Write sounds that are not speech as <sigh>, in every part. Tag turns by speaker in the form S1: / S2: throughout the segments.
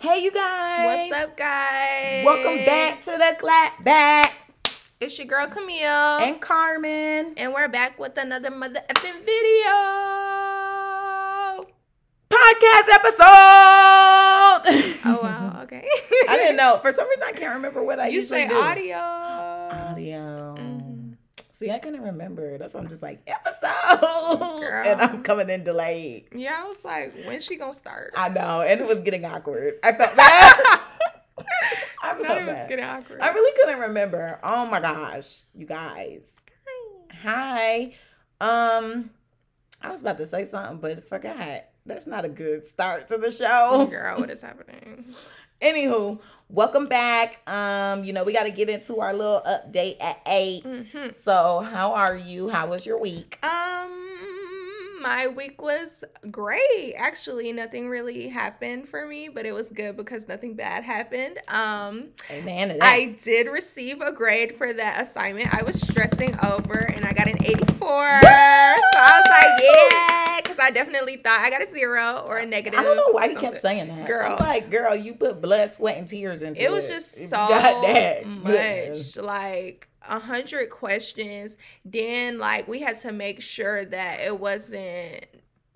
S1: Hey, you guys.
S2: What's up, guys?
S1: Welcome back to the clap back.
S2: It's your girl Camille.
S1: And Carmen.
S2: And we're back with another mother effing video.
S1: Podcast episode.
S2: Oh <laughs> wow, okay.
S1: I didn't know. For some reason I can't remember what I
S2: you
S1: usually
S2: say
S1: do.
S2: audio.
S1: Audio. See, I couldn't remember. That's why I'm just like, episode.
S2: Girl. <laughs>
S1: And I'm coming in delayed.
S2: Yeah, I was like, when's she gonna start?
S1: I know. And it was getting awkward. I felt <laughs> bad. <laughs> I
S2: No,
S1: felt
S2: it was
S1: bad.
S2: getting awkward.
S1: I really couldn't remember. Oh my gosh, you guys. Hi. Um, I was about to say something, but forgot. That's not a good start to the show.
S2: Girl, what is happening?
S1: Anywho, welcome back. Um, you know, we got to get into our little update at 8
S2: hmm
S1: So, how are you? How was your week?
S2: Um, my week was great. Actually, nothing really happened for me, but it was good because nothing bad happened. Um,
S1: Amen.
S2: I did receive a grade for that assignment. I was stressing over and I got an 84. So I was like, yeah, I definitely thought I got a zero or a negative.
S1: I don't know why he kept saying that.
S2: Girl.
S1: I'm like, girl, you put blood, sweat, and tears into it.
S2: It was just <laughs>
S1: If
S2: so
S1: got that,
S2: much, like a hundred questions. Then, like, we had to make sure that it wasn't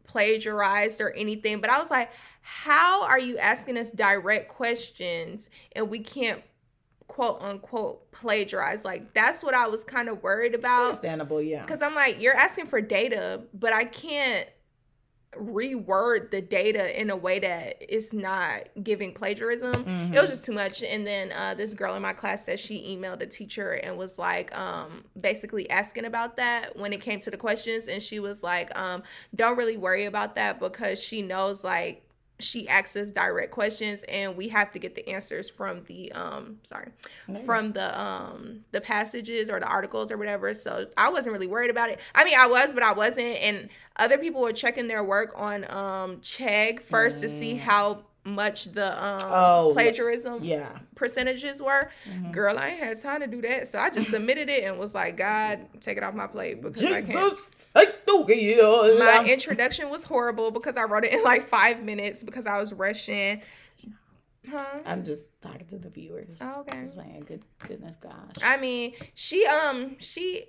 S2: plagiarized or anything. But I was like, how are you asking us direct questions and we can't quote unquote plagiarize? Like, that's what I was kind of worried about.
S1: Understandable, yeah.
S2: Because I'm like, you're asking for data, but I can't reword the data in a way that it's not giving plagiarism.
S1: Mhm.
S2: It was just too much. And then uh, this girl in my class said she emailed the teacher and was like, um, basically asking about that when it came to the questions. And she was like, um, don't really worry about that because she knows like she asks us direct questions and we have to get the answers from the um sorry from the um the passages or the articles or whatever. So i wasn't really worried about it. I mean i was but i wasn't. And other people were checking their work on um chegg first to see
S1: Mm.
S2: how much the um
S1: Oh,
S2: plagiarism
S1: yeah.
S2: percentages were
S1: Mhm.
S2: girl i ain't had time to do that so i just submitted it and was like god take it off my plate because i can't
S1: Jesus, take the wheel.
S2: my introduction was horrible because i wrote it in like five minutes because i was rushing huh
S1: I'm just talking to the viewers.
S2: Oh, okay.
S1: Just saying, good goodness gosh.
S2: I mean, she um she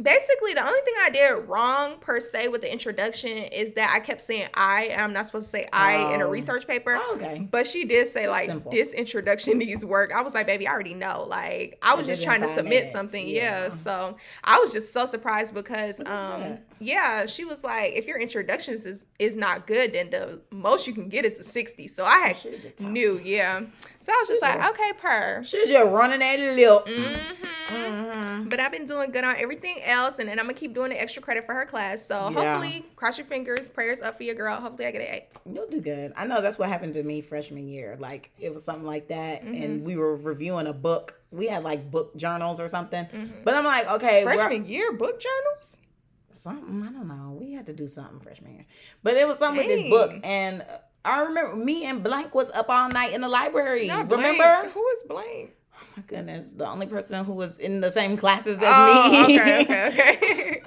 S2: basically the only thing I did wrong per se with the introduction is that I kept saying I and I'm not supposed to say I in a
S1: Oh.
S2: research paper.
S1: Okay.
S2: But she did say
S1: That's
S2: like
S1: simple.
S2: this introduction <laughs> needs work. I was like, baby, I already know. Like I was just trying to submit
S1: minutes,
S2: something.
S1: yeah.
S2: Yeah. So I was just so surprised because um. Yeah, she was like, if your introductions is is not good, then the most you can get is a 60. So I had
S1: Should've just talked.
S2: knew, yeah. So I was just like, okay, per.
S1: She's just running that lip.
S2: Mm-hmm.
S1: Mm-hmm.
S2: But I've been doing good on everything else, and then I'm gonna keep doing the extra credit for her class. So
S1: Yeah.
S2: hopefully, cross your fingers, prayers up for your girl. Hopefully, I get an A.
S1: You'll do good. I know that's what happened to me freshman year. Like it was something like that,
S2: Mm-hmm.
S1: and we were reviewing a book. We had like book journals or something. But I'm like, okay,
S2: Mm-hmm. Freshman year book journals.
S1: Something I don't know. We had to do something freshman year, but it was something with this book, and I remember me and Blank was up all night in the library.
S2: Not Blank.
S1: remember?
S2: who is blank?
S1: Oh my goodness, the only person who was in the same classes as
S2: oh,
S1: me.
S2: okay, okay, <laughs> okay.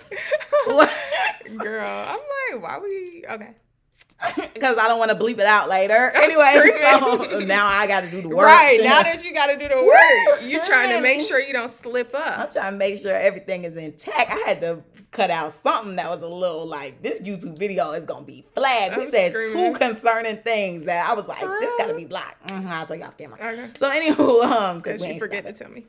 S1: What?
S2: Girl, I'm like, why we? Okay, <laughs>
S1: Because I don't want to bleep it out later.
S2: I'm
S1: Anyway, so now I got to do the work.
S2: right now that you got to do the work, you're trying to make sure you don't slip up.
S1: I'm trying to make sure everything is intact. I had to cut out something that was a little like this YouTube video is gonna be flagged. We
S2: I'm
S1: said
S2: screaming.
S1: two concerning things that I was like, this gotta be blocked. Mhm, I'll tell you off camera.
S2: Okay,
S1: So anywho, um, because
S2: because
S1: we
S2: you forget to tell me.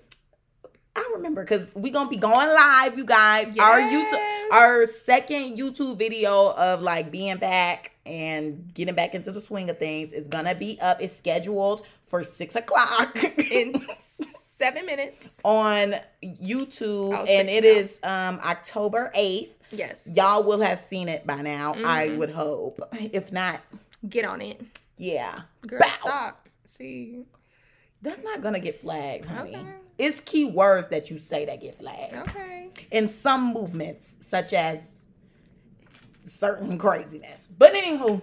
S1: I remember because we gonna be going live, you guys. Our YouTube, our second YouTube video of like being back and getting back into the swing of things is gonna be up. It's scheduled for six o'clock
S2: In <laughs> seven minutes.
S1: on YouTube, and it
S2: now.
S1: is um October eighth.
S2: Yes,
S1: Y'all will have seen it by now, I
S2: Mhm.
S1: would hope. If not,
S2: get on it,
S1: yeah,
S2: girl.
S1: Bow.
S2: Stop. See.
S1: that's not gonna get flagged, honey.
S2: Okay.
S1: It's key words that you say that get flagged.
S2: Okay.
S1: in some movements, such as certain craziness. But anywho,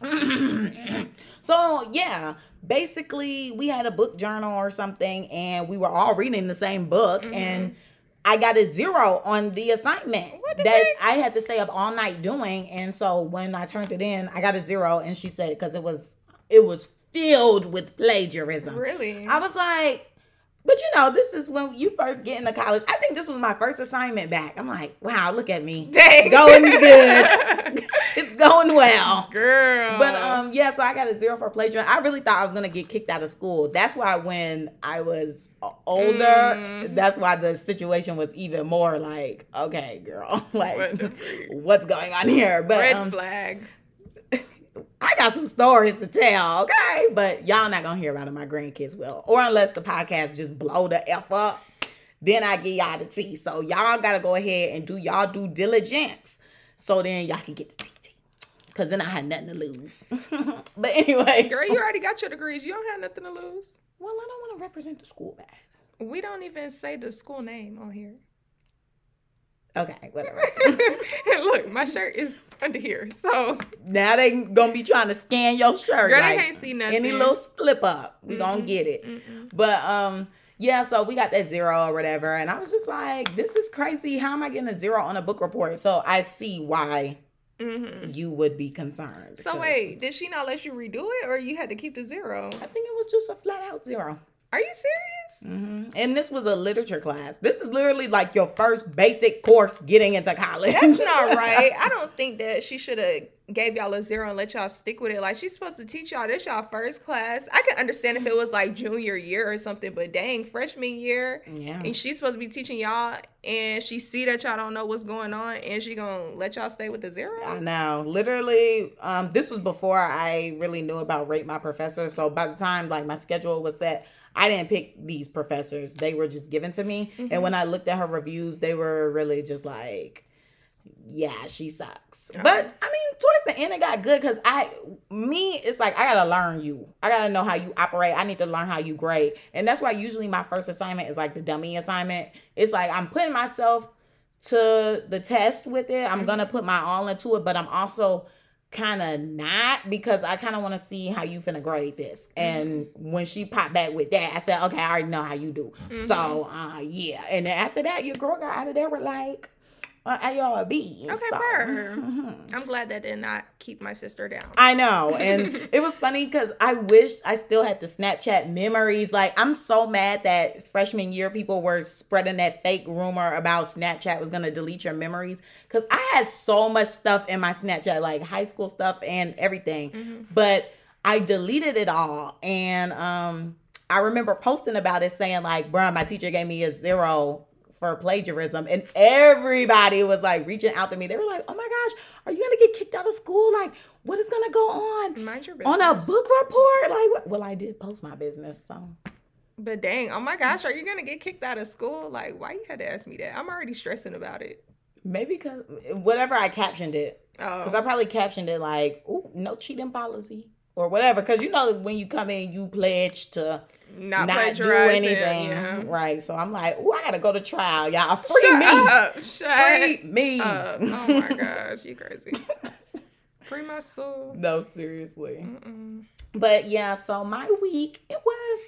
S1: <coughs> so yeah, basically we had a book journal or something, and we were all reading the same book, and I got a zero on the assignment
S2: Mm-hmm. The
S1: that
S2: heck?
S1: I had to stay up all night doing. And so when I turned it in, I got a zero, and she said because it was it was filled with plagiarism.
S2: Really?
S1: I was like, but you know, this is when you first get into college. I think this was my first assignment back. I'm like, wow, look at me.
S2: Dang.
S1: Going good. <laughs> <laughs> it's going well. <laughs>
S2: Girl.
S1: But um, yeah, so I got a zero for plagiarism. I really thought I was gonna get kicked out of school. That's why when I was older,
S2: Mm.
S1: that's why the situation was even more like, okay, girl, <laughs> like
S2: What
S1: what's going on here? But
S2: Red
S1: um,
S2: flag.
S1: I got some stories to tell, okay? But y'all not gonna hear about it. My grandkids will, or unless the podcast just blow the f up, then I give y'all the tea. So y'all gotta go ahead and do y'all due diligence, so then y'all can get the tea. Tea. Cause then I had nothing to lose. <laughs> but anyway,
S2: Girl, you already got your degrees. You don't have nothing to lose.
S1: well, I don't want to represent the school bad.
S2: We don't even say the school name on here.
S1: Okay, whatever.
S2: and <laughs> look, my shirt is under here. So
S1: now they gonna be trying to scan your shirt.
S2: girl,
S1: like,
S2: they can't see nothing.
S1: any little slip up, we gonna
S2: Mhm.
S1: get it.
S2: Mm-mm.
S1: But um, yeah, so we got that zero or whatever, and I was just like, this is crazy. How am I getting a zero on a book report? So I see why
S2: Mhm.
S1: you would be concerned.
S2: So wait, did she not let you redo it, or you had to keep the zero?
S1: I think it was just a flat out zero.
S2: Are you serious?
S1: hmm And this was a literature class. This is literally like your first basic course getting into college.
S2: That's not <laughs> right. I don't think that she should have gave y'all a zero and let y'all stick with it. Like she's supposed to teach y'all this y'all first class. I can understand if it was like junior year or something, but dang, freshman year,
S1: yeah.
S2: and she's supposed to be teaching y'all, and she see that y'all don't know what's going on, and she gonna let y'all stay with the zero.
S1: I know. Literally, um, this was before I really knew about rate my professor. So by the time like my schedule was set, I didn't pick these professors. They were just given to me.
S2: Mhm.
S1: And when I looked at her reviews, they were really just like, yeah, she sucks.
S2: Oh.
S1: But I mean, towards the end, it got good because I, me, it's like I gotta learn you. I gotta know how you operate. I need to learn how you grade, and that's why usually my first assignment is like the dummy assignment. It's like I'm putting myself to the test with it. I'm
S2: Mhm.
S1: gonna put my all into it, but I'm also kind of not because I kind of want to see how you finna grade this. And when she popped back with that, I said, okay, I already know how you do. So, uh, yeah. And then after that, your girl got out of there with like uh, A or a B.
S2: Okay,
S1: so, mhm. <laughs>
S2: I'm glad that did not keep my sister down.
S1: I know. And <laughs> it was funny because I wished I still had the Snapchat memories. Like, I'm so mad that freshman year people were spreading that fake rumor about Snapchat was going to delete your memories. Because I had so much stuff in my Snapchat, like high school stuff and everything.
S2: Mhm.
S1: But I deleted it all. And um, I remember posting about it saying, like, bruh, my teacher gave me a zero for plagiarism. And everybody was like reaching out to me. They were like, oh my gosh, are you going to get kicked out of school? Like, what is going to go on?
S2: Mind your business.
S1: On a book report? Like, what? well, I did post my business. So,
S2: But dang, oh my gosh, are you gonna get kicked out of school? Like, why you had to ask me that? I'm already stressing about it.
S1: maybe because whatever I captioned it,
S2: Oh,
S1: because I probably captioned it like, ooh, no cheating policy. Or whatever, because you know when you come in, you pledge to
S2: not,
S1: not, do anything,
S2: Yeah.
S1: right? So I'm like, oh, I gotta go to trial, y'all. Free
S2: Shut
S1: me,
S2: up, shut
S1: free me.
S2: up. Oh my gosh, you crazy. <laughs> Free my soul.
S1: no, seriously.
S2: Mm-mm.
S1: But yeah, so my week it was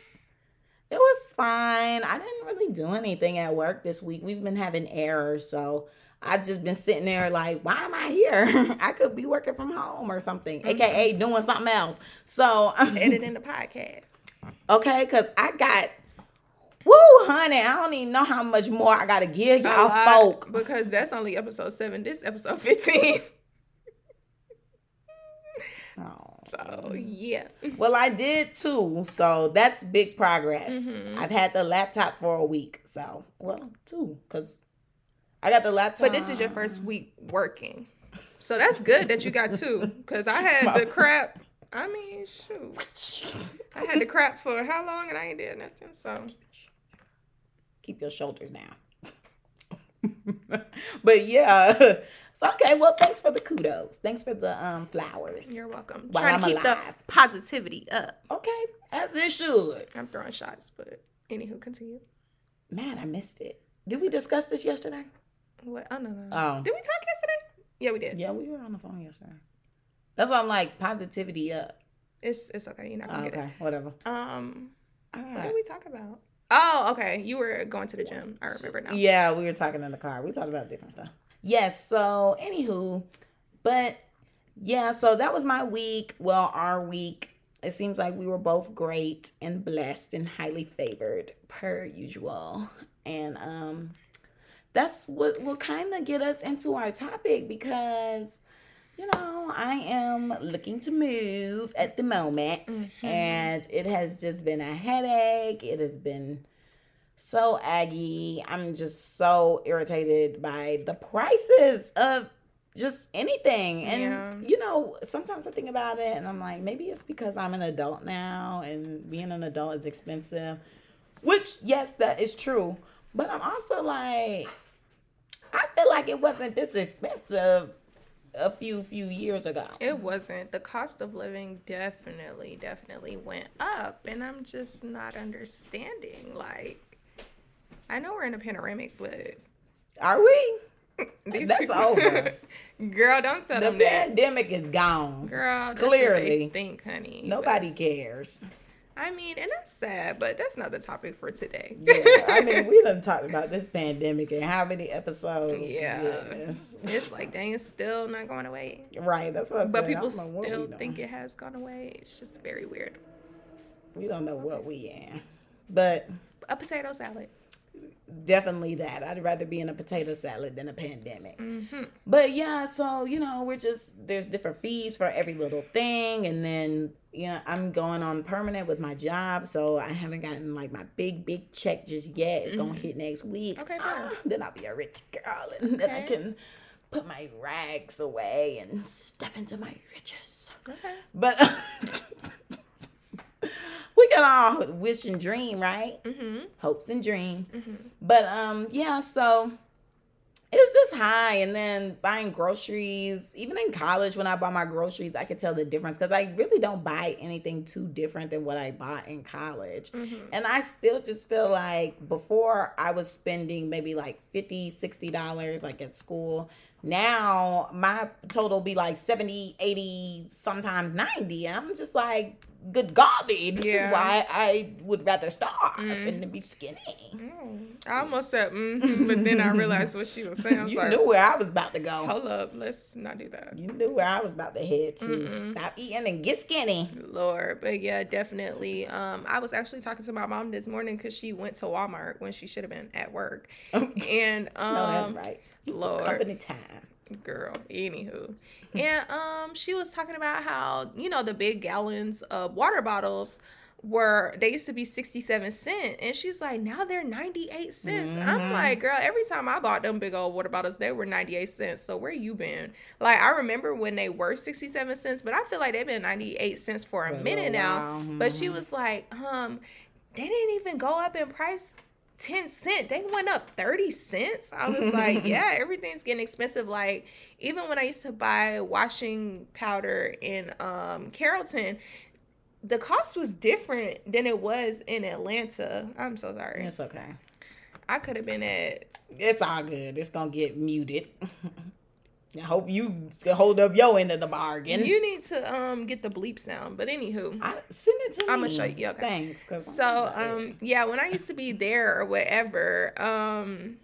S1: it was fine. I didn't really do anything at work this week. We've been having errors, so I've just been sitting there like, why am I here? <laughs> I could be working from home or something,
S2: Mm-hmm.
S1: aka doing something else. So <laughs>
S2: Editing the podcast.
S1: Okay, because I got woo, honey. I don't even know how much more I gotta give y'all folk.
S2: because that's only episode seven. This episode <laughs> fifteen. <laughs>
S1: Oh.
S2: So yeah.
S1: Well, I did too, so that's big progress.
S2: Mhm.
S1: I've had the laptop for a week, so well, two, because I got the laptop.
S2: But this is your first week working. So that's good that you got two. Cause I had <laughs> the crap. I mean, shoot. <laughs> I had the crap for how long and I ain't did nothing. So
S1: Keep your shoulders down. <laughs> but yeah, so okay. Well, thanks for the kudos. Thanks for the um flowers.
S2: you're welcome.
S1: While
S2: Trying to
S1: I'm
S2: keep
S1: alive.
S2: the positivity up.
S1: Okay, as it should.
S2: I'm throwing shots, but anywho, continue.
S1: Man, I missed it. Did we discuss this yesterday?
S2: What? Oh no, no. no.
S1: Oh.
S2: Did we talk yesterday? Yeah, we did.
S1: Yeah, we were on the phone yesterday. That's why I'm like positivity up.
S2: It's it's okay. You're not gonna get
S1: okay, whatever.
S2: Um,
S1: All
S2: what
S1: right.
S2: did we talk about? Oh, okay. You were going to the gym. I remember now.
S1: Yeah, we were talking in the car. We talked about different stuff. Yes. So, anywho, but yeah, so that was my week. Well, our week. it seems like we were both great and blessed and highly favored per usual. And um that's what will kind of get us into our topic because you know, I am looking to move at the moment
S2: Mm-hmm.
S1: and it has just been a headache. It has been so aggy. I'm just so irritated by the prices of just anything. And
S2: Yeah.
S1: you know, sometimes I think about it and I'm like, maybe it's because I'm an adult now and being an adult is expensive. Which, yes, that is true. But I'm also like, I feel like it wasn't this expensive a few few years ago.
S2: It wasn't. The cost of living definitely, definitely went up. And I'm just not understanding. Like, I know we're in a panoramic, but
S1: Are we? <laughs> That's over. <laughs>
S2: Girl, don't tell
S1: The
S2: them that.
S1: pandemic is gone.
S2: Girl, that's what they
S1: Clearly.
S2: think, honey.
S1: Nobody
S2: But-
S1: cares.
S2: I mean, and that's sad, but that's not the topic for today.
S1: Yeah, I mean, we done <laughs> talked about this pandemic and how many episodes.
S2: Yeah.
S1: Goodness.
S2: it's like, dang, it's still not going away.
S1: Right, that's what I said.
S2: But people
S1: don't know what
S2: still think it has gone away. It's just very weird.
S1: we don't know what we in. But
S2: A potato salad.
S1: Definitely that. I'd rather be in a potato salad than a pandemic.
S2: Mm-hmm.
S1: But yeah, so you know, we're just there's different fees for every little thing, and then yeah, I'm going on permanent with my job, so I haven't gotten like my big big check just yet. It's gonna hit next week.
S2: Mm-hmm. Okay,
S1: Ah, then I'll be a rich girl, and then I can put my rags away and step into my riches.
S2: Okay.
S1: But <laughs> we can all wish and dream, right?
S2: Mm-hmm.
S1: hopes and dreams. But um yeah, so it was just high and then buying groceries, even in college when I bought my groceries, I could tell the difference cuz I really don't buy anything too different than what I bought in college.
S2: Mm-hmm.
S1: And I still just feel like before I was spending maybe like 50, 60 dollars like at school. Now my total be like 70, 80, sometimes 90. And I'm just like good golly, this
S2: Yeah.
S1: is why I would rather starve
S2: Mm.
S1: than be skinny.
S2: I almost said, mm but then I realized what she was saying. I <laughs> was
S1: You
S2: like,
S1: knew where I was about to go.
S2: hold up, let's not do that.
S1: You knew where I was about to head to. Stop eating and get skinny.
S2: Lord, but yeah, definitely. Um, I was actually talking to my mom this morning because she went to Walmart when she should have been at work, <laughs> and um,
S1: no, that's right.
S2: Lord.
S1: Company time.
S2: Girl anywho. And um she was talking about how you know the big gallons of water bottles were they used to be 67 cent and she's like now they're 98 cents. I'm
S1: Mhm.
S2: like girl every time i bought them big old water bottles they were 98 cents so where you been? Like i remember when they were 67 cents but i feel like they've been 98 cents for a
S1: a
S2: minute now.
S1: while,
S2: but she
S1: mhm.
S2: was like um they didn't even go up in price 10 cent they went up 30 cents i was like <laughs> yeah everything's getting expensive like even when i used to buy washing powder in um carrollton the cost was different than it was in atlanta i'm so sorry
S1: It's okay.
S2: i could have been at
S1: It's all good. It's gonna get muted. <laughs> I hope you hold up your end of the bargain.
S2: you need to um get the bleep sound but anywho
S1: I, send it to me.
S2: I'ma show you, okay.
S1: Thanks. Cause
S2: So um yeah, when I used to be there or whatever, um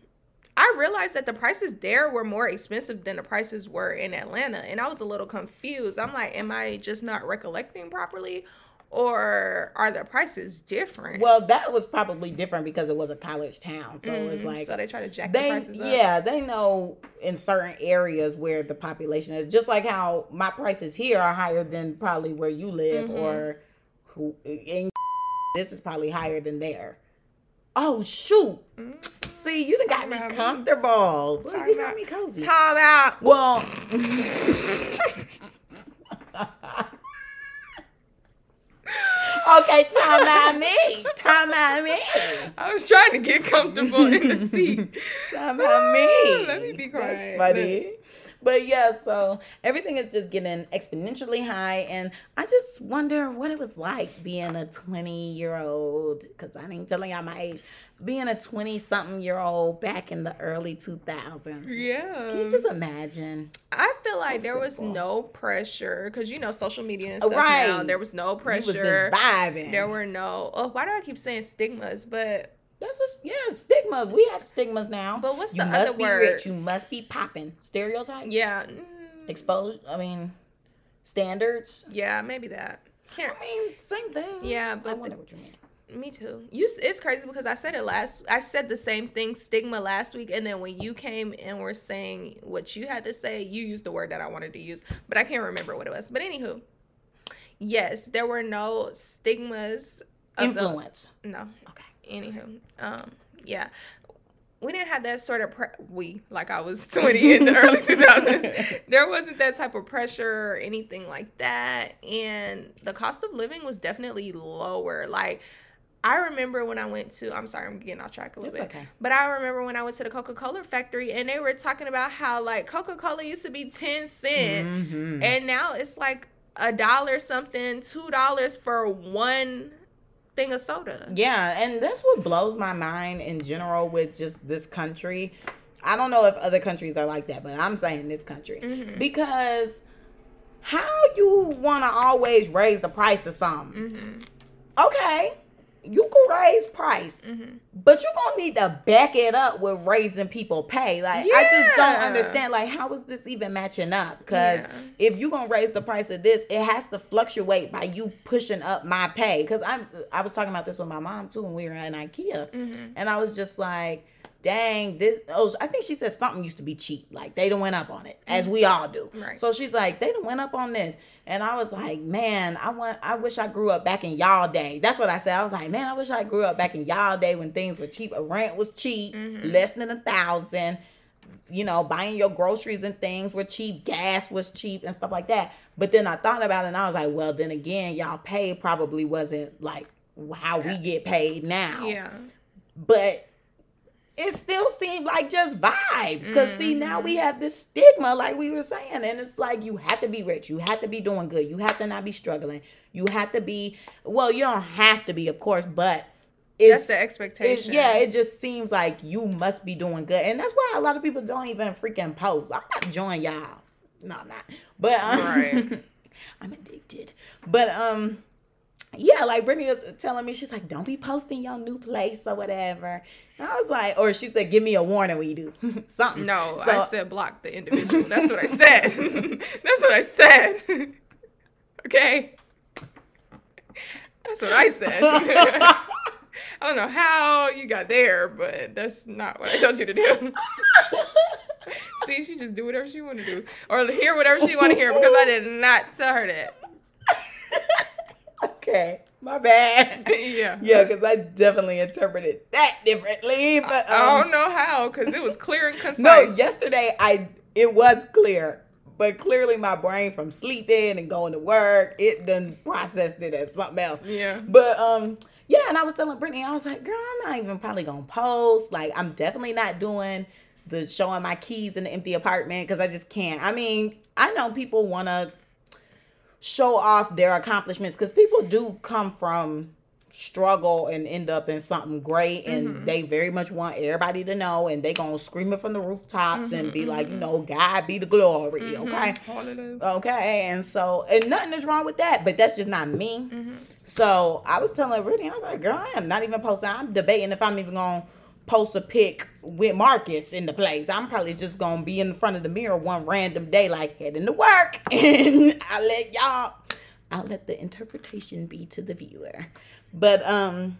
S2: I realized that the prices there were more expensive than the prices were in Atlanta and I was a little confused. I'm like, am I just not recollecting properly or are the prices different?
S1: well, that was probably different because it was a college town. So it's
S2: Mm,
S1: like
S2: so they try to jack the
S1: they
S2: prices up.
S1: yeah they know in certain areas where the population is just like how my prices here are higher than probably where you live
S2: Mhm.
S1: or who in this is probably higher than there oh shoot
S2: Mm.
S1: see you done got me comfortable Boy, you got me cozy
S2: Time out.
S1: well <laughs> <laughs> okay time out me time out me
S2: I was trying to get comfortable in the seat. <laughs>
S1: Time about me.
S2: Let me be quiet.
S1: That's funny. But yeah, so everything is just getting exponentially high, and I just wonder what it was like being a twenty-year-old. Because I ain't telling y'all my age. Being a twenty-something-year-old back in the early two thousands.
S2: Yeah.
S1: Can you just imagine?
S2: I feel like
S1: So
S2: there was no pressure because you know social media and stuff
S1: Right.
S2: now. There was no
S1: You was just
S2: pressure.
S1: vibing.
S2: There were no. Oh, why do I keep saying stigmas? But
S1: That's just yeah, stigmas. We have stigmas now.
S2: But what's
S1: you
S2: the
S1: must
S2: other
S1: be
S2: word?
S1: rich. You must be popping. Stereotypes.
S2: yeah, mm,
S1: Exposed. I mean, standards.
S2: yeah, maybe that. Can't.
S1: I mean, same thing.
S2: Yeah, but I
S1: wonder
S2: the-
S1: what you mean.
S2: Me too. You, it's crazy because I said it last. I said the same thing, stigma, last week, and then when you came and were saying what you had to say, you used the word that I wanted to use, but I can't remember what it was. But anywho, yes, there were no stigmas. Of the-
S1: Influence.
S2: no.
S1: Okay.
S2: Anywho, um, yeah. We didn't have that sort of pre- we like I was <laughs> 20 in the early 2000s. <laughs> There wasn't that type of pressure or anything like that, and the cost of living was definitely lower. Like I remember when I went to I'm sorry, I'm getting off track a little
S1: It's
S2: bit.
S1: okay.
S2: But I remember when I went to the Coca-Cola factory and they were talking about how like Coca-Cola used to be 10 cent
S1: Mhm.
S2: and now it's like a dollar something, two dollars for one thing of soda.
S1: Yeah, and that's what blows my mind in general with just this country. I don't know if other countries are like that, but I'm saying this country
S2: Mhm.
S1: because how you want to always raise the price of something?
S2: Mhm.
S1: Okay, you can raise price,
S2: Mhm.
S1: but you're gonna need to back it up with raising people pay. Like I just don't understand. Like how is this even matching up? Because
S2: Yeah.
S1: if you're gonna raise the price of this, it has to fluctuate by you pushing up my pay. Because I'm I was talking about this with my mom too when we were in IKEA,
S2: Mhm.
S1: and I was just like. Dang, this oh I think she said something used to be cheap. Like they done went up on it, as we all do.
S2: Right.
S1: So she's like, they done went up on this. And I was like, man, I want I wish I grew up back in y'all day. That's what I said. I was like, man, I wish I grew up back in y'all day when things were cheap. A rent was cheap,
S2: Mhm.
S1: less than a thousand. You know, buying your groceries and things were cheap, gas was cheap and stuff like that. But then I thought about it and I was like, well, then again, y'all pay probably wasn't like how we get paid now
S2: Yeah.
S1: but it still seemed like just vibes. Because see, now
S2: Mm-hmm.
S1: we have this stigma, like we were saying, and it's like you have to be rich, you have to be doing good, you have to not be struggling, you have to be. Well, you don't have to be, of course, but
S2: That's
S1: it's
S2: the
S1: it,
S2: expectation.
S1: yeah, it just seems like you must be doing good, and that's why a lot of people don't even freaking post. I'm not joining y'all. No, I'm not. But um,
S2: Right. <laughs>
S1: I'm addicted. But um, yeah, like Brittany was telling me, she's like, "Don't be posting your new place or whatever." And I was like, or she said, "Give me a warning when you do <laughs> something."
S2: No,
S1: So-
S2: I said block the individual. That's what I said. <laughs> That's what I said. <laughs> okay. That's what I said. I don't know how you got there, but that's not what I told you to do. See, she just do whatever she want to do, or hear whatever she want to hear because I did not tell her that.
S1: Okay, my bad. <laughs>
S2: yeah.
S1: Yeah, because I definitely interpreted that differently. But
S2: I
S1: um,
S2: don't know how because it was clear and <laughs> concise.
S1: no, yesterday I it was clear, but clearly my brain from sleeping and going to work, it done processed it as something else.
S2: Yeah.
S1: But um, yeah, and I was telling Brittany, I was like, girl, I'm not even probably gonna post. Like, I'm definitely not doing the showing my keys in the empty apartment because I just can't. I mean, I know people wanna show off their accomplishments because people do come from struggle and end up in something great and mm-hmm. they very much want everybody to know and they gonna scream it from the rooftops and mm-hmm, be like mm-hmm. you know god be the glory okay
S2: Hallelujah.
S1: Okay, and so and nothing is wrong with that, but that's just not me. So I was telling Brittany, I was like, girl, I am not even posting. I'm debating if I'm even gonna post a pic with Marcus in the place. I'm probably just gonna be in front of the mirror one random day, like heading to work, <laughs> and I'll let y'all. I'll let the interpretation be to the viewer. But um,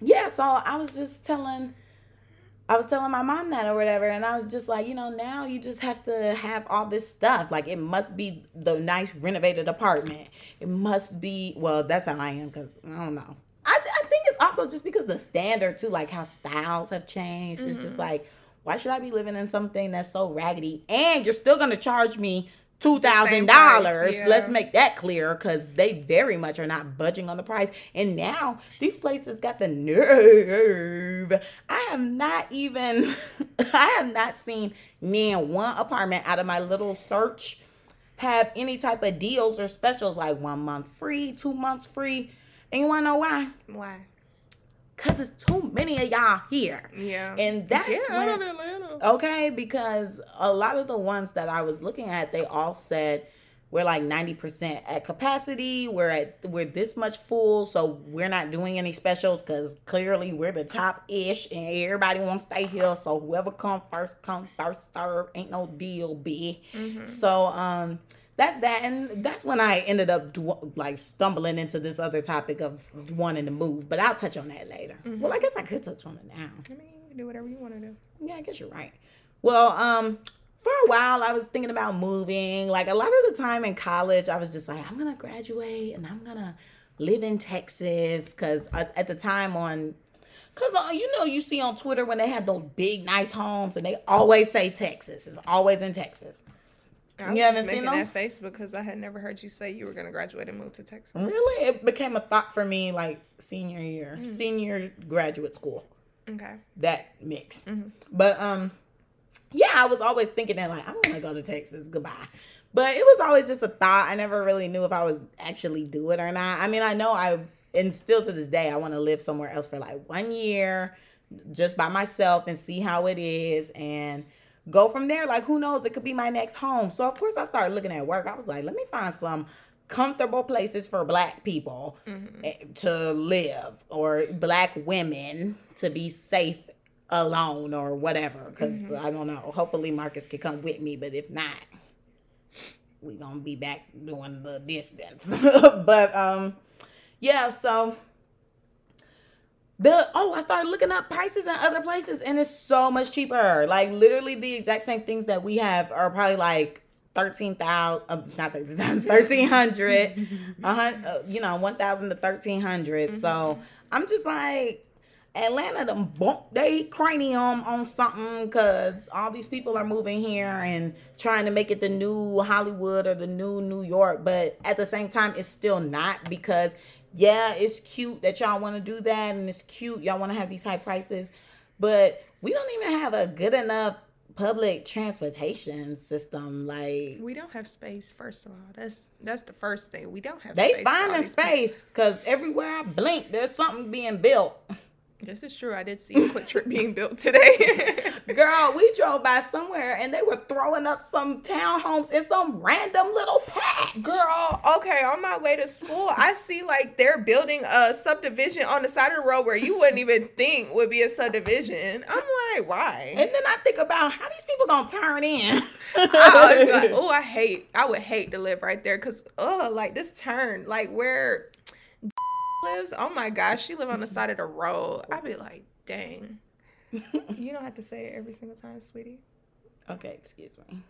S1: yeah. So I was just telling. I was telling my mom that or whatever, and I was just like, you know, now you just have to have all this stuff. Like, it must be the nice renovated apartment. It must be, well, that's how I am because I don't know. I, I think it's also just because the standard, too, like how styles have changed. It's just like, why should I be living in something that's so raggedy and you're still to charge me $2,000?
S2: yeah.
S1: Let's make that clear because they very much are not budging on the price. And now these places got the nerve. I have not even, <laughs> I have not seen near one apartment out of my little search have any type of deals or specials like one month free, two months free. And you want to know why?
S2: Why?
S1: Because it's too many of y'all here.
S2: Yeah.
S1: And that's
S2: Get out of
S1: when-
S2: Atlanta.
S1: Okay, because a lot of the ones that I was looking at, they all said we're like 90% at capacity. We're at we're this much full, so we're not doing any specials because clearly we're the top ish and everybody wants to stay here. So whoever come first, come first serve. Ain't no deal, B. So um that's that, and that's when I ended up dw- like stumbling into this other topic of wanting to move. But I'll touch on that later. Well, I guess I could touch on it now.
S2: I mean, you can do whatever you want to do.
S1: Yeah, I guess you're right. Well, um, for a while I was thinking about moving. Like a lot of the time in college, I was just like, I'm gonna graduate and I'm gonna live in Texas because at the time on. Cause uh, you know you see on Twitter when they had those big nice homes and they always say Texas. It's always in Texas.
S2: I
S1: You haven't seen those?
S2: that face because I had never heard you say you were going to graduate and move to Texas.
S1: Really, it became a thought for me like senior year,
S2: Mm.
S1: senior graduate school.
S2: Okay.
S1: that mix.
S2: Mm-hmm.
S1: But um, yeah, I was always thinking that like I'm gonna go to Texas. Goodbye. But it was always just a thought. I never really knew if I was actually do it or not. I mean, I know I and still to this day I want to live somewhere else for like one year, just by myself and see how it is and go from there. Like who knows? It could be my next home. So of course I started looking at work. I was like, let me find some comfortable places for black people eh, to live or black women to be safe alone or whatever because i don't know. Hopefully marcus can come with me but if not we're gonna be back doing the distance. <laughs> But um yeah so the oh i started looking up prices in other places and it's so much cheaper. Like literally the exact same things that we have are probably like 13,000 uh, not 13,000 1300 <laughs> a uh, you know 1,000 to 1300 so i'm just like Atlanta done bumped they cranium on something because all these people are moving here and trying to make it the new Hollywood or the new New York, but at the same time, it's still not because yeah, it's cute that y'all want to do that and it's cute y'all want to have these high prices, but we don't even have a good enough public transportation system. Like
S2: We don't have space, first of all. That's that's the first thing. We don't have
S1: they
S2: space.
S1: finding space because everywhere I blink, there's something being built. <laughs>
S2: This is true. I did see a QuikTrip being built today. <laughs>
S1: Girl, we drove by somewhere and they were throwing up some townhomes in some random little patch.
S2: Girl, okay, on my way to school, I see like they're building a subdivision on the side of the road where you wouldn't even think would be a subdivision. I'm like, why?
S1: And then I think about how these people gonna turn in. <laughs> <laughs>
S2: Oh, I hate, I would hate to live right there because, oh, like this turn, like where lives. Oh my gosh, she live on the side of the road. I'd be like, dang. <laughs> You don't have to say it every single time, sweetie.
S1: okay, excuse me.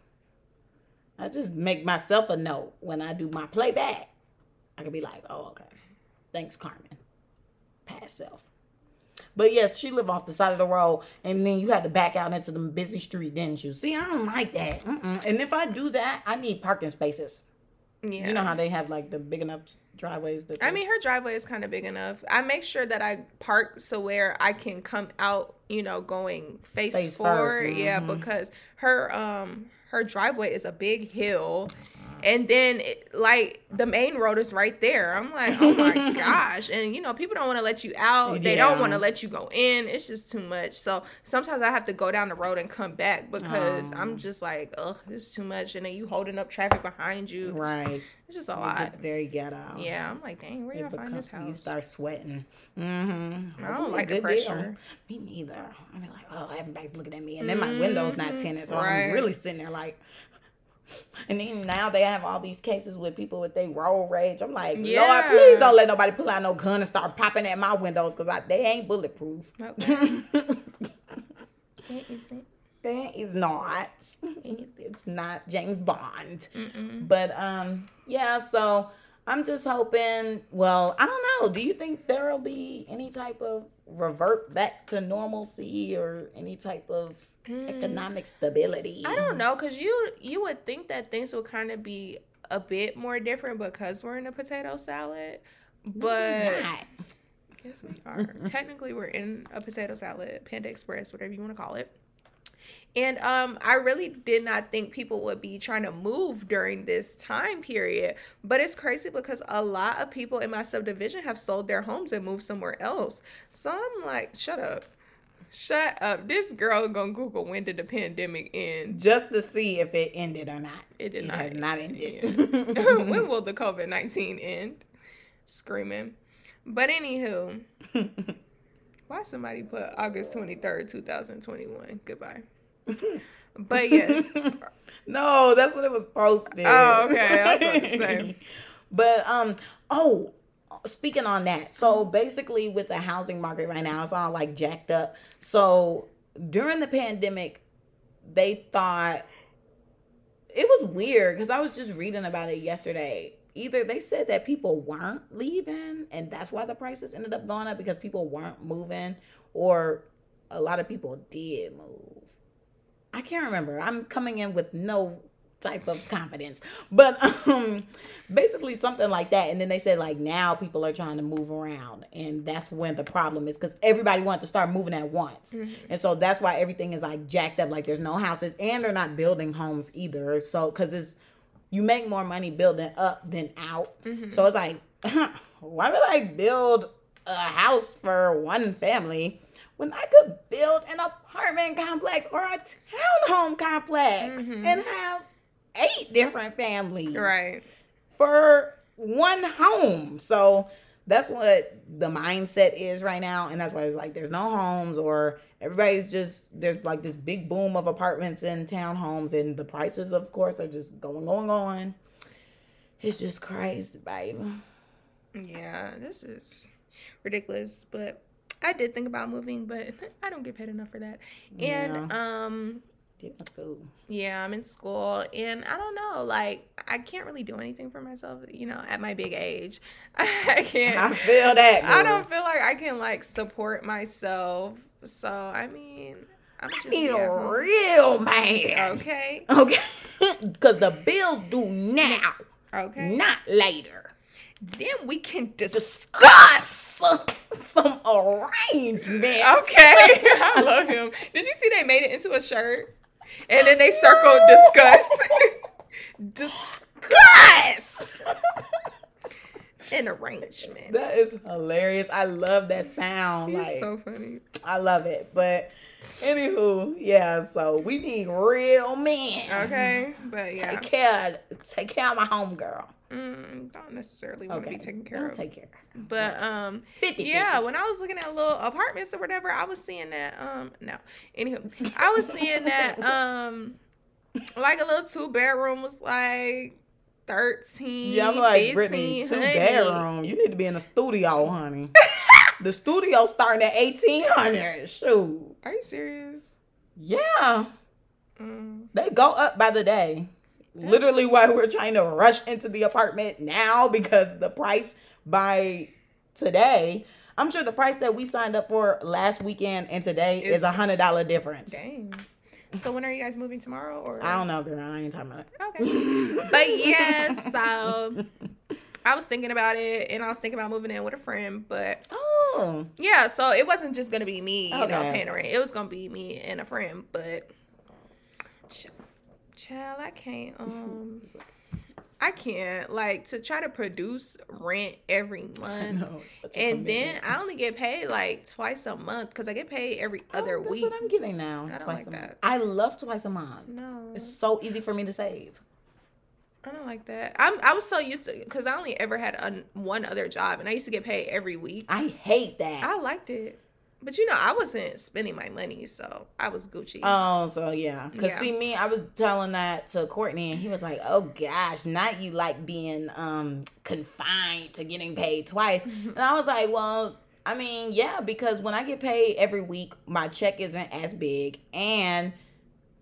S1: I just make myself a note when I do my playback. I could be like, oh, okay. Thanks, Carmen. Past self. But yes, she lived off the side of the road, and then you had to back out into the busy street, didn't you? See, I don't like that. Mm-mm. And if I do that, I need parking spaces.
S2: Yeah.
S1: You know how they have like the big enough driveways that
S2: I mean, her driveway is kind of big enough. I make sure that I park so where I can come out, you know, going face,
S1: Face
S2: forward.
S1: first,
S2: Yeah, because her um her driveway is a big hill, and then it, like the main road is right there. I'm like, oh my <laughs> gosh, and you know, people don't want to let you out. They don't want to let you go in. It's just too much. So sometimes I have to go down the road and come back because
S1: Oh.
S2: I'm just like, ugh, this is too much. And then you holding up traffic behind you.
S1: right.
S2: It's just a
S1: It
S2: lot.
S1: It's very ghetto.
S2: Yeah, I'm like, dang, where y'all find this
S1: become- You start sweating. Mm-hmm.
S2: I don't like the pressure.
S1: Me neither. I mean, like, oh, everybody's looking at me, and then my window's not tinted, so I'm
S2: Mm-hmm.
S1: Really sitting there like. And then now they have all these cases with people with their road rage. I'm like, Lord, please don't let nobody pull out no gun and start popping at my windows because they ain't bulletproof.
S2: Okay. <laughs> It isn't.
S1: It is not. It's, not James Bond. But um, yeah. So I'm just hoping. Well, I don't know. Do you think there will be any type of revert back to normalcy or any type of mm. economic stability?
S2: I don't know, cause you you would think that things would kind of be a bit more different because we're in a potato salad, but
S1: Not.
S2: yes we are. Technically, we're in a potato salad, Panda Express, whatever you want to call it. And um, I really did not think people would be trying to move during this time period. But it's crazy because a lot of people in my subdivision have sold their homes and moved somewhere else. So I'm like, shut up. Shut up. This girl gonna Google when did the pandemic end.
S1: Just to see if it ended or not.
S2: It did
S1: It
S2: not.
S1: has not
S2: end.
S1: ended. <laughs>
S2: when will the COVID 19 end? Screaming. But anywho, <laughs> why somebody put August 23rd, 2021? Goodbye. But yes. <laughs>
S1: no, that's what it was posted.
S2: Oh, okay. I was about to say. <laughs>
S1: but um, oh, speaking on that, so basically with the housing market right now, it's all like jacked up. So during the pandemic, they thought it was weird because I was just reading about it yesterday. Either they said that people weren't leaving and that's why the prices ended up going up because people weren't moving, or a lot of people did move. I can't remember. I'm coming in with no type of confidence. But um basically something like that. And then they said like now people are trying to move around and that's when the problem is cuz everybody wants to start moving at once. Mm-hmm. And so that's why everything is like jacked up like there's no houses and they're not building homes either. So cuz it's you make more money building up than out. Mm-hmm. So it's like <laughs> why would I build a house for one family when I could build an apartment complex or a townhome complex mm-hmm. and have eight different families.
S2: Right.
S1: For one home. So that's what the mindset is right now. And that's why it's like there's no homes or everybody's just there's like this big boom of apartments and townhomes and the prices of course are just going going on. It's just crazy, baby.
S2: Yeah, this is ridiculous. But I did think about moving, but <laughs> I don't get paid enough for that. And yeah. um
S1: school.
S2: Yeah, I'm in school, and I don't know. Like, I can't really do anything for myself. You know, at my big age, <laughs> I can't.
S1: I feel that.
S2: Girl. I don't feel like I can like support myself. So I mean,
S1: I'm just need a real man.
S2: Okay.
S1: Okay. <laughs> Because the bills do now.
S2: Okay.
S1: Not later.
S2: Then we can
S1: discuss some arrangements.
S2: Okay. <laughs> I love him. Did you see they made it into a shirt? And then they circled discuss. <laughs> discuss. An arrangement.
S1: That is hilarious. I love that sound.
S2: He's like, so funny.
S1: I love it. But anywho, yeah. So we need real men.
S2: Okay, but
S1: yeah, take care. Take care of my homegirl.
S2: Mm, don't necessarily want okay. to be taken care
S1: don't
S2: of.
S1: Take care.
S2: But um, 50, yeah. 50. When I was looking at little apartments or whatever, I was seeing that um, no. Anywho, I was seeing that <laughs> um, like a little two bedroom was like 13 yeah i'm like 15, brittany two bedroom
S1: you need to be in the studio honey <laughs> the studio starting at 1800 shoot
S2: are you serious
S1: yeah mm. they go up by the day literally why we're trying to rush into the apartment now because the price by today i'm sure the price that we signed up for last weekend and today it's, is a hundred dollar difference.
S2: dang. So when are you guys moving tomorrow or?
S1: I don't know girl. I ain't talking about
S2: it. Okay. But yeah um, <laughs> so I was thinking about it and I was thinking about moving in with a friend, but
S1: oh.
S2: yeah, so it wasn't just gonna be me, you okay. know, paying rent. It was gonna be me and a friend, but Child, I can't. <laughs> Um, I can't like to try to produce rent every <laughs> month, know, and then I only get paid like twice a month because I get paid every oh, other
S1: that's
S2: week.
S1: That's what I'm getting now.
S2: I twice like a month.
S1: I love twice a month.
S2: No,
S1: it's so easy for me to save.
S2: I don't like that. I'm I was so used to because I only ever had a, one other job and I used to get paid every week.
S1: I hate that.
S2: I liked it. But you know, I wasn't spending my money, so I was Gucci.
S1: Oh, so yeah. Cause yeah. see me, I was telling that to Courtney, and he was like, "Oh gosh, not you like being um confined to getting paid twice." <laughs> and I was like, "Well, I mean, yeah, because when I get paid every week, my check isn't as big, and."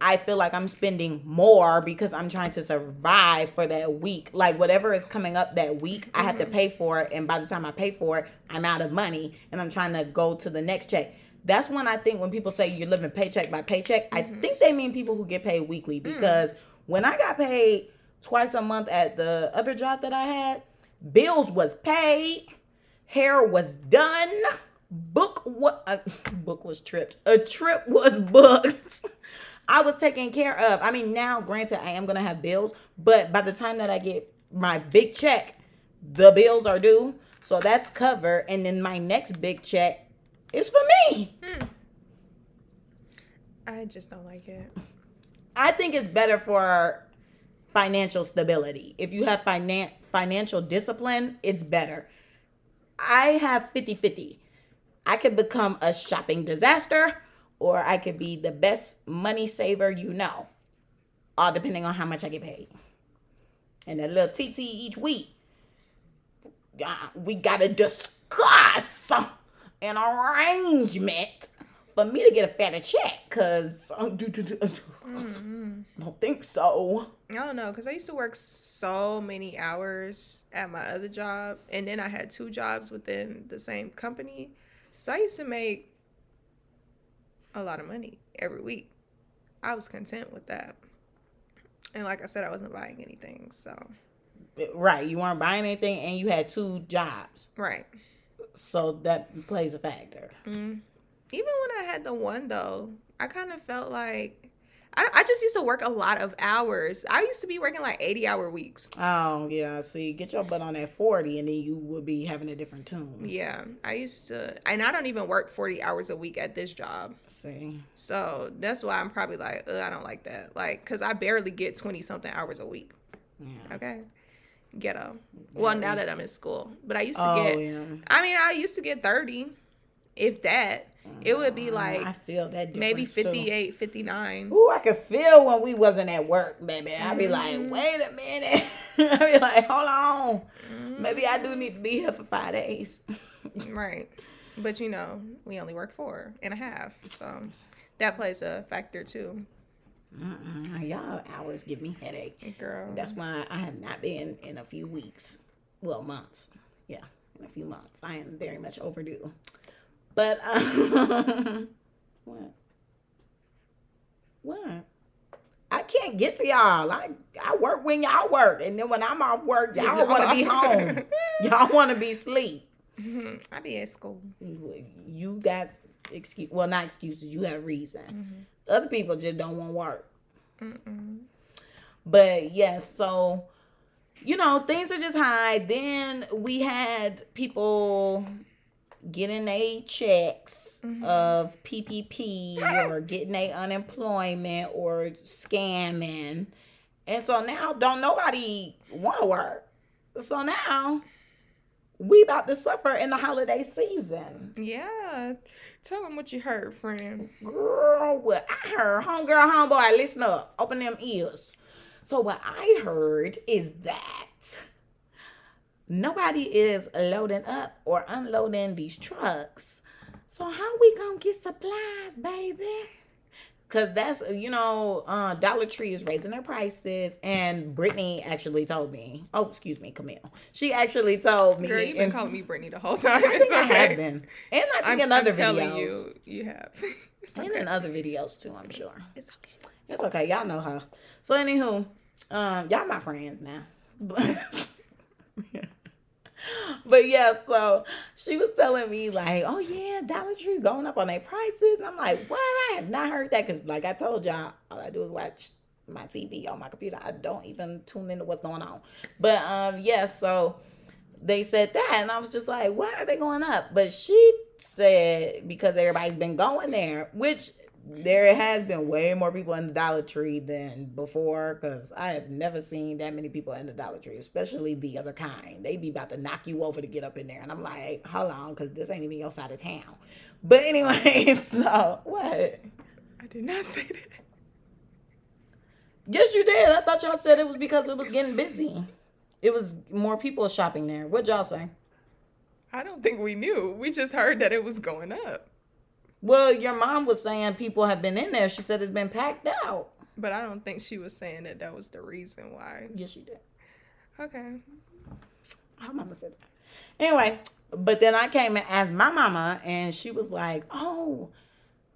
S1: I feel like I'm spending more because I'm trying to survive for that week. Like whatever is coming up that week, mm-hmm. I have to mm-hmm. pay for it. And by the time I pay for it, I'm out of money and I'm trying to go to the next check. That's when I think when people say you're living paycheck by paycheck, mm-hmm. I think they mean people who get paid weekly mm. because mm. when I got paid twice a month at the other job that I had, bills was paid, hair was done, book what uh, <laughs> book was tripped. A trip was <laughs> booked. I was taken care of. I mean, now, granted, I am gonna have bills, but by the time that I get my big check, the bills are due, so that's covered, and then my next big check is for me. Hmm.
S2: I just don't like it.
S1: I think it's better for financial stability. If you have finan- financial discipline, it's better. I have 50 50. I could become a shopping disaster or I could be the best money saver you know, all depending on how much I get paid. And a little TT each week, we gotta discuss an arrangement for me to get a fatter check, cause I mm-hmm. don't think so.
S2: I don't know, cause I used to work so many hours at my other job, and then I had two jobs within the same company, so I used to make a lot of money every week. I was content with that, and like I said, I wasn't buying anything, so
S1: Right, you weren't buying anything, and you had two jobs,
S2: right.
S1: so that plays a factor.
S2: Mm. Even when I had the one though, I kind of felt like I, I just used to work a lot of hours. I used to be working like 80 hour weeks.
S1: Oh yeah, see, get your butt on that forty, and then you would be having a different tune.
S2: Yeah, I used to, and I don't even work 40 hours a week at this job.
S1: See,
S2: So that's why I'm probably like, Ugh, I don't like that. Like, cause I barely get 20 something hours a week.
S1: yeah.
S2: Okay. Ghetto. Well, now that I'm in school, but I used to
S1: Oh
S2: get,
S1: yeah.
S2: I mean, I used to get 30, if that. It would be
S1: Mm, I
S2: like
S1: feel that
S2: maybe
S1: difference, too.
S2: 58, 59.
S1: Ooh, I could feel when we wasn't at work, baby. I'd be like,
S2: Mhm.
S1: wait a minute. <laughs> I'd be like, hold on.
S2: Mm-hmm.
S1: Maybe I do need to be here for five days. <laughs>
S2: Right. But you know, we only work four and a half. So that plays a factor too.
S1: Mm-mm, y'all hours give me headache.
S2: Girl.
S1: That's why I have not been in a few weeks. Well, months. Yeah, in a few months. I am very much overdue. But um, <laughs> what? What? I can't get to y'all. I I work when y'all work, and then when I'm off work, y'all want to be home. Y'all want to be asleep.
S2: I be at school.
S1: You got excuse. Well, not excuses. You have reason.
S2: Mm-hmm.
S1: Other people just don't want work.
S2: Mm-mm.
S1: But yes, so you know, things are just high. Then we had people getting a checks
S2: Mm-hmm.
S1: of PPP or getting a unemployment or scamming. And so now don't nobody want to work. So now we about to suffer in the holiday season.
S2: Yeah. Tell them what you heard, friend.
S1: Girl, what I heard, homegirl, homeboy, listen up, open them ears. So what I heard is that nobody is loading up or unloading these trucks. So how we gonna get supplies, baby? Cause that's you know, uh, Dollar Tree is raising their prices, and Brittany actually told me. Oh, excuse me, Camille. She actually told me.
S2: Girl, you've been
S1: in-
S2: calling me Brittany the whole time.
S1: I think
S2: It's
S1: I
S2: okay.
S1: have been, and I think
S2: I'm,
S1: in other
S2: I'm telling
S1: videos,
S2: you, you have. <laughs> It's
S1: and
S2: okay.
S1: in other videos too. I'm sure.
S2: It's okay.
S1: It's okay. Y'all know her. So anywho, um, y'all my friends now. <laughs> But, <laughs> but yeah, so she was telling me like, oh yeah, Dollar Tree going up on their prices. And I'm like, what? I have not heard that because like I told y'all, all I do is watch my TV on my computer. I don't even tune into what's going on. But um, yeah, so they said that and I was just like, why are they going up? But she said because everybody's been going there, which there has been way more people in the Dollar Tree than before because I have never seen that many people in the Dollar Tree, especially the other kind. They be about to knock you over to get up in there. And I'm like, hold on, because this ain't even your side of town. But anyway, <laughs> so what?
S2: I did not say that.
S1: Yes, you did. I thought y'all said it was because it was getting busy. It was more people shopping there. What'd y'all say?
S2: I don't think we knew. We just heard that it was going up.
S1: Well, your mom was saying people have been in there. She said it's been packed out.
S2: But I don't think she was saying that that was the reason why.
S1: Yes, she did.
S2: Okay.
S1: Her mama said that. Anyway, but then I came and asked my mama, and she was like, "Oh,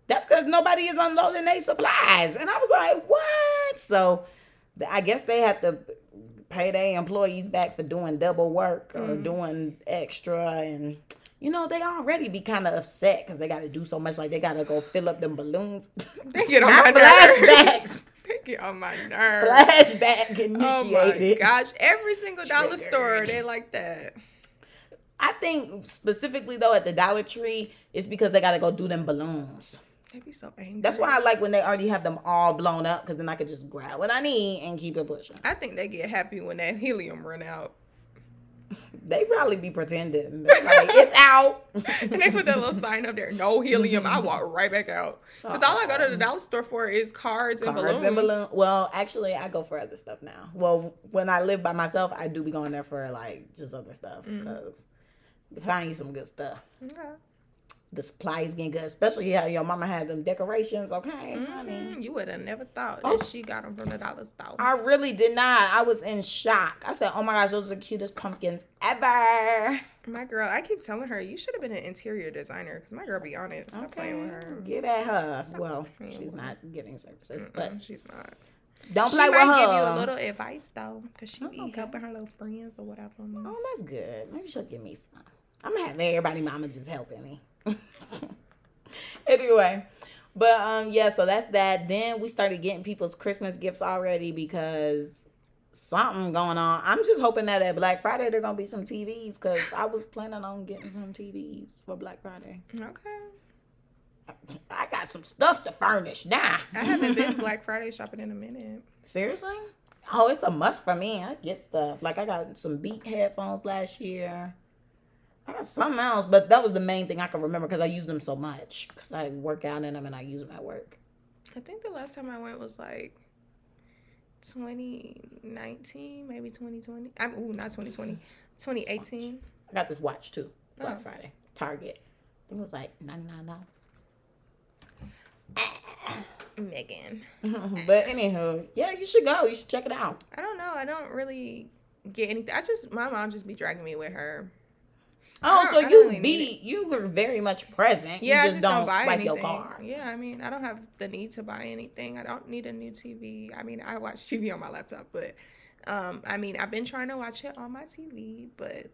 S1: that's because nobody is unloading their supplies." And I was like, "What?" So I guess they have to pay their employees back for doing double work or mm. doing extra, and you know they already be kind of upset because they got to do so much. Like they got to go fill up them balloons. <laughs>
S2: They get on my
S1: flashbacks. <laughs>
S2: they get on my nerves.
S1: Flashback initiated.
S2: Oh my gosh. Every single dollar store, they like that.
S1: I think specifically though at the Dollar Tree, it's because they got to go do them balloons.
S2: They be so angry.
S1: That's why I like when they already have them all blown up because then I could just grab what I need and keep it pushing.
S2: I think they get happy when that helium run out. <laughs>
S1: They probably be pretending. Like, out. <laughs>
S2: and they put that little sign up there, no helium. I walk right back out. Because all I go to the dollar store for is cards and
S1: Cards
S2: balloons.
S1: and balloon. Well, actually, I go for other stuff now. Well, when I live by myself, I do be going there for like just other stuff
S2: Mm.
S1: because find you some good stuff.
S2: Okay.
S1: The supplies getting good, especially how your mama had them decorations. Okay, honey.
S2: Mm, you would have never thought
S1: Oh.
S2: that she got them from the dollar store.
S1: I really did not. I was in shock. I said, "Oh my gosh, those are the cutest pumpkins ever."
S2: My girl, I keep telling her you should have been an interior designer because my girl be on it. Stop playing with her.
S1: Get at her. Well, she's not giving services, but
S2: Mm, she's not.
S1: don't
S2: She
S1: play
S2: might
S1: with
S2: give
S1: her.
S2: you a little advice though, because she be
S1: okay.
S2: helping her little friends or whatever.
S1: Oh, that's good. Maybe she'll give me some. I'm gonna have everybody mama just helping me. <laughs> anyway, but um yeah, so that's that. Then we started getting people's Christmas gifts already because something going on. I'm just hoping that at Black Friday there gonna be some TVs because I was planning on getting some TVs for Black Friday.
S2: Okay.
S1: I got some stuff to furnish now.
S2: I haven't been <laughs> Black Friday shopping in a minute.
S1: Seriously? Oh, it's a must for me. I get stuff. Like I got some Beat headphones last year. I got something else, but that was the main thing I can remember because I use them so much. Because I work out in them and I use them at work.
S2: I think the last time I went was like 2019, maybe 2020. I'm ooh, not 2020. 2018.
S1: I got this watch too. Black
S2: Oh.
S1: Friday. Target. I think it was like $99. <coughs>
S2: Megan. <laughs>
S1: but anywho, yeah, you should go. You should check it out.
S2: I don't know. I don't really get anything. I just my mom just be dragging me with her.
S1: Oh,
S2: don't-
S1: so you
S2: really
S1: be you were very much present.
S2: Yeah,
S1: you just, don't,
S2: buy
S1: swipe
S2: anything.
S1: your card.
S2: Yeah, I mean, I don't have the need to buy anything. I don't need a new TV. I mean, I watch TV on my laptop, but um, I mean, I've been trying to watch it on my TV, but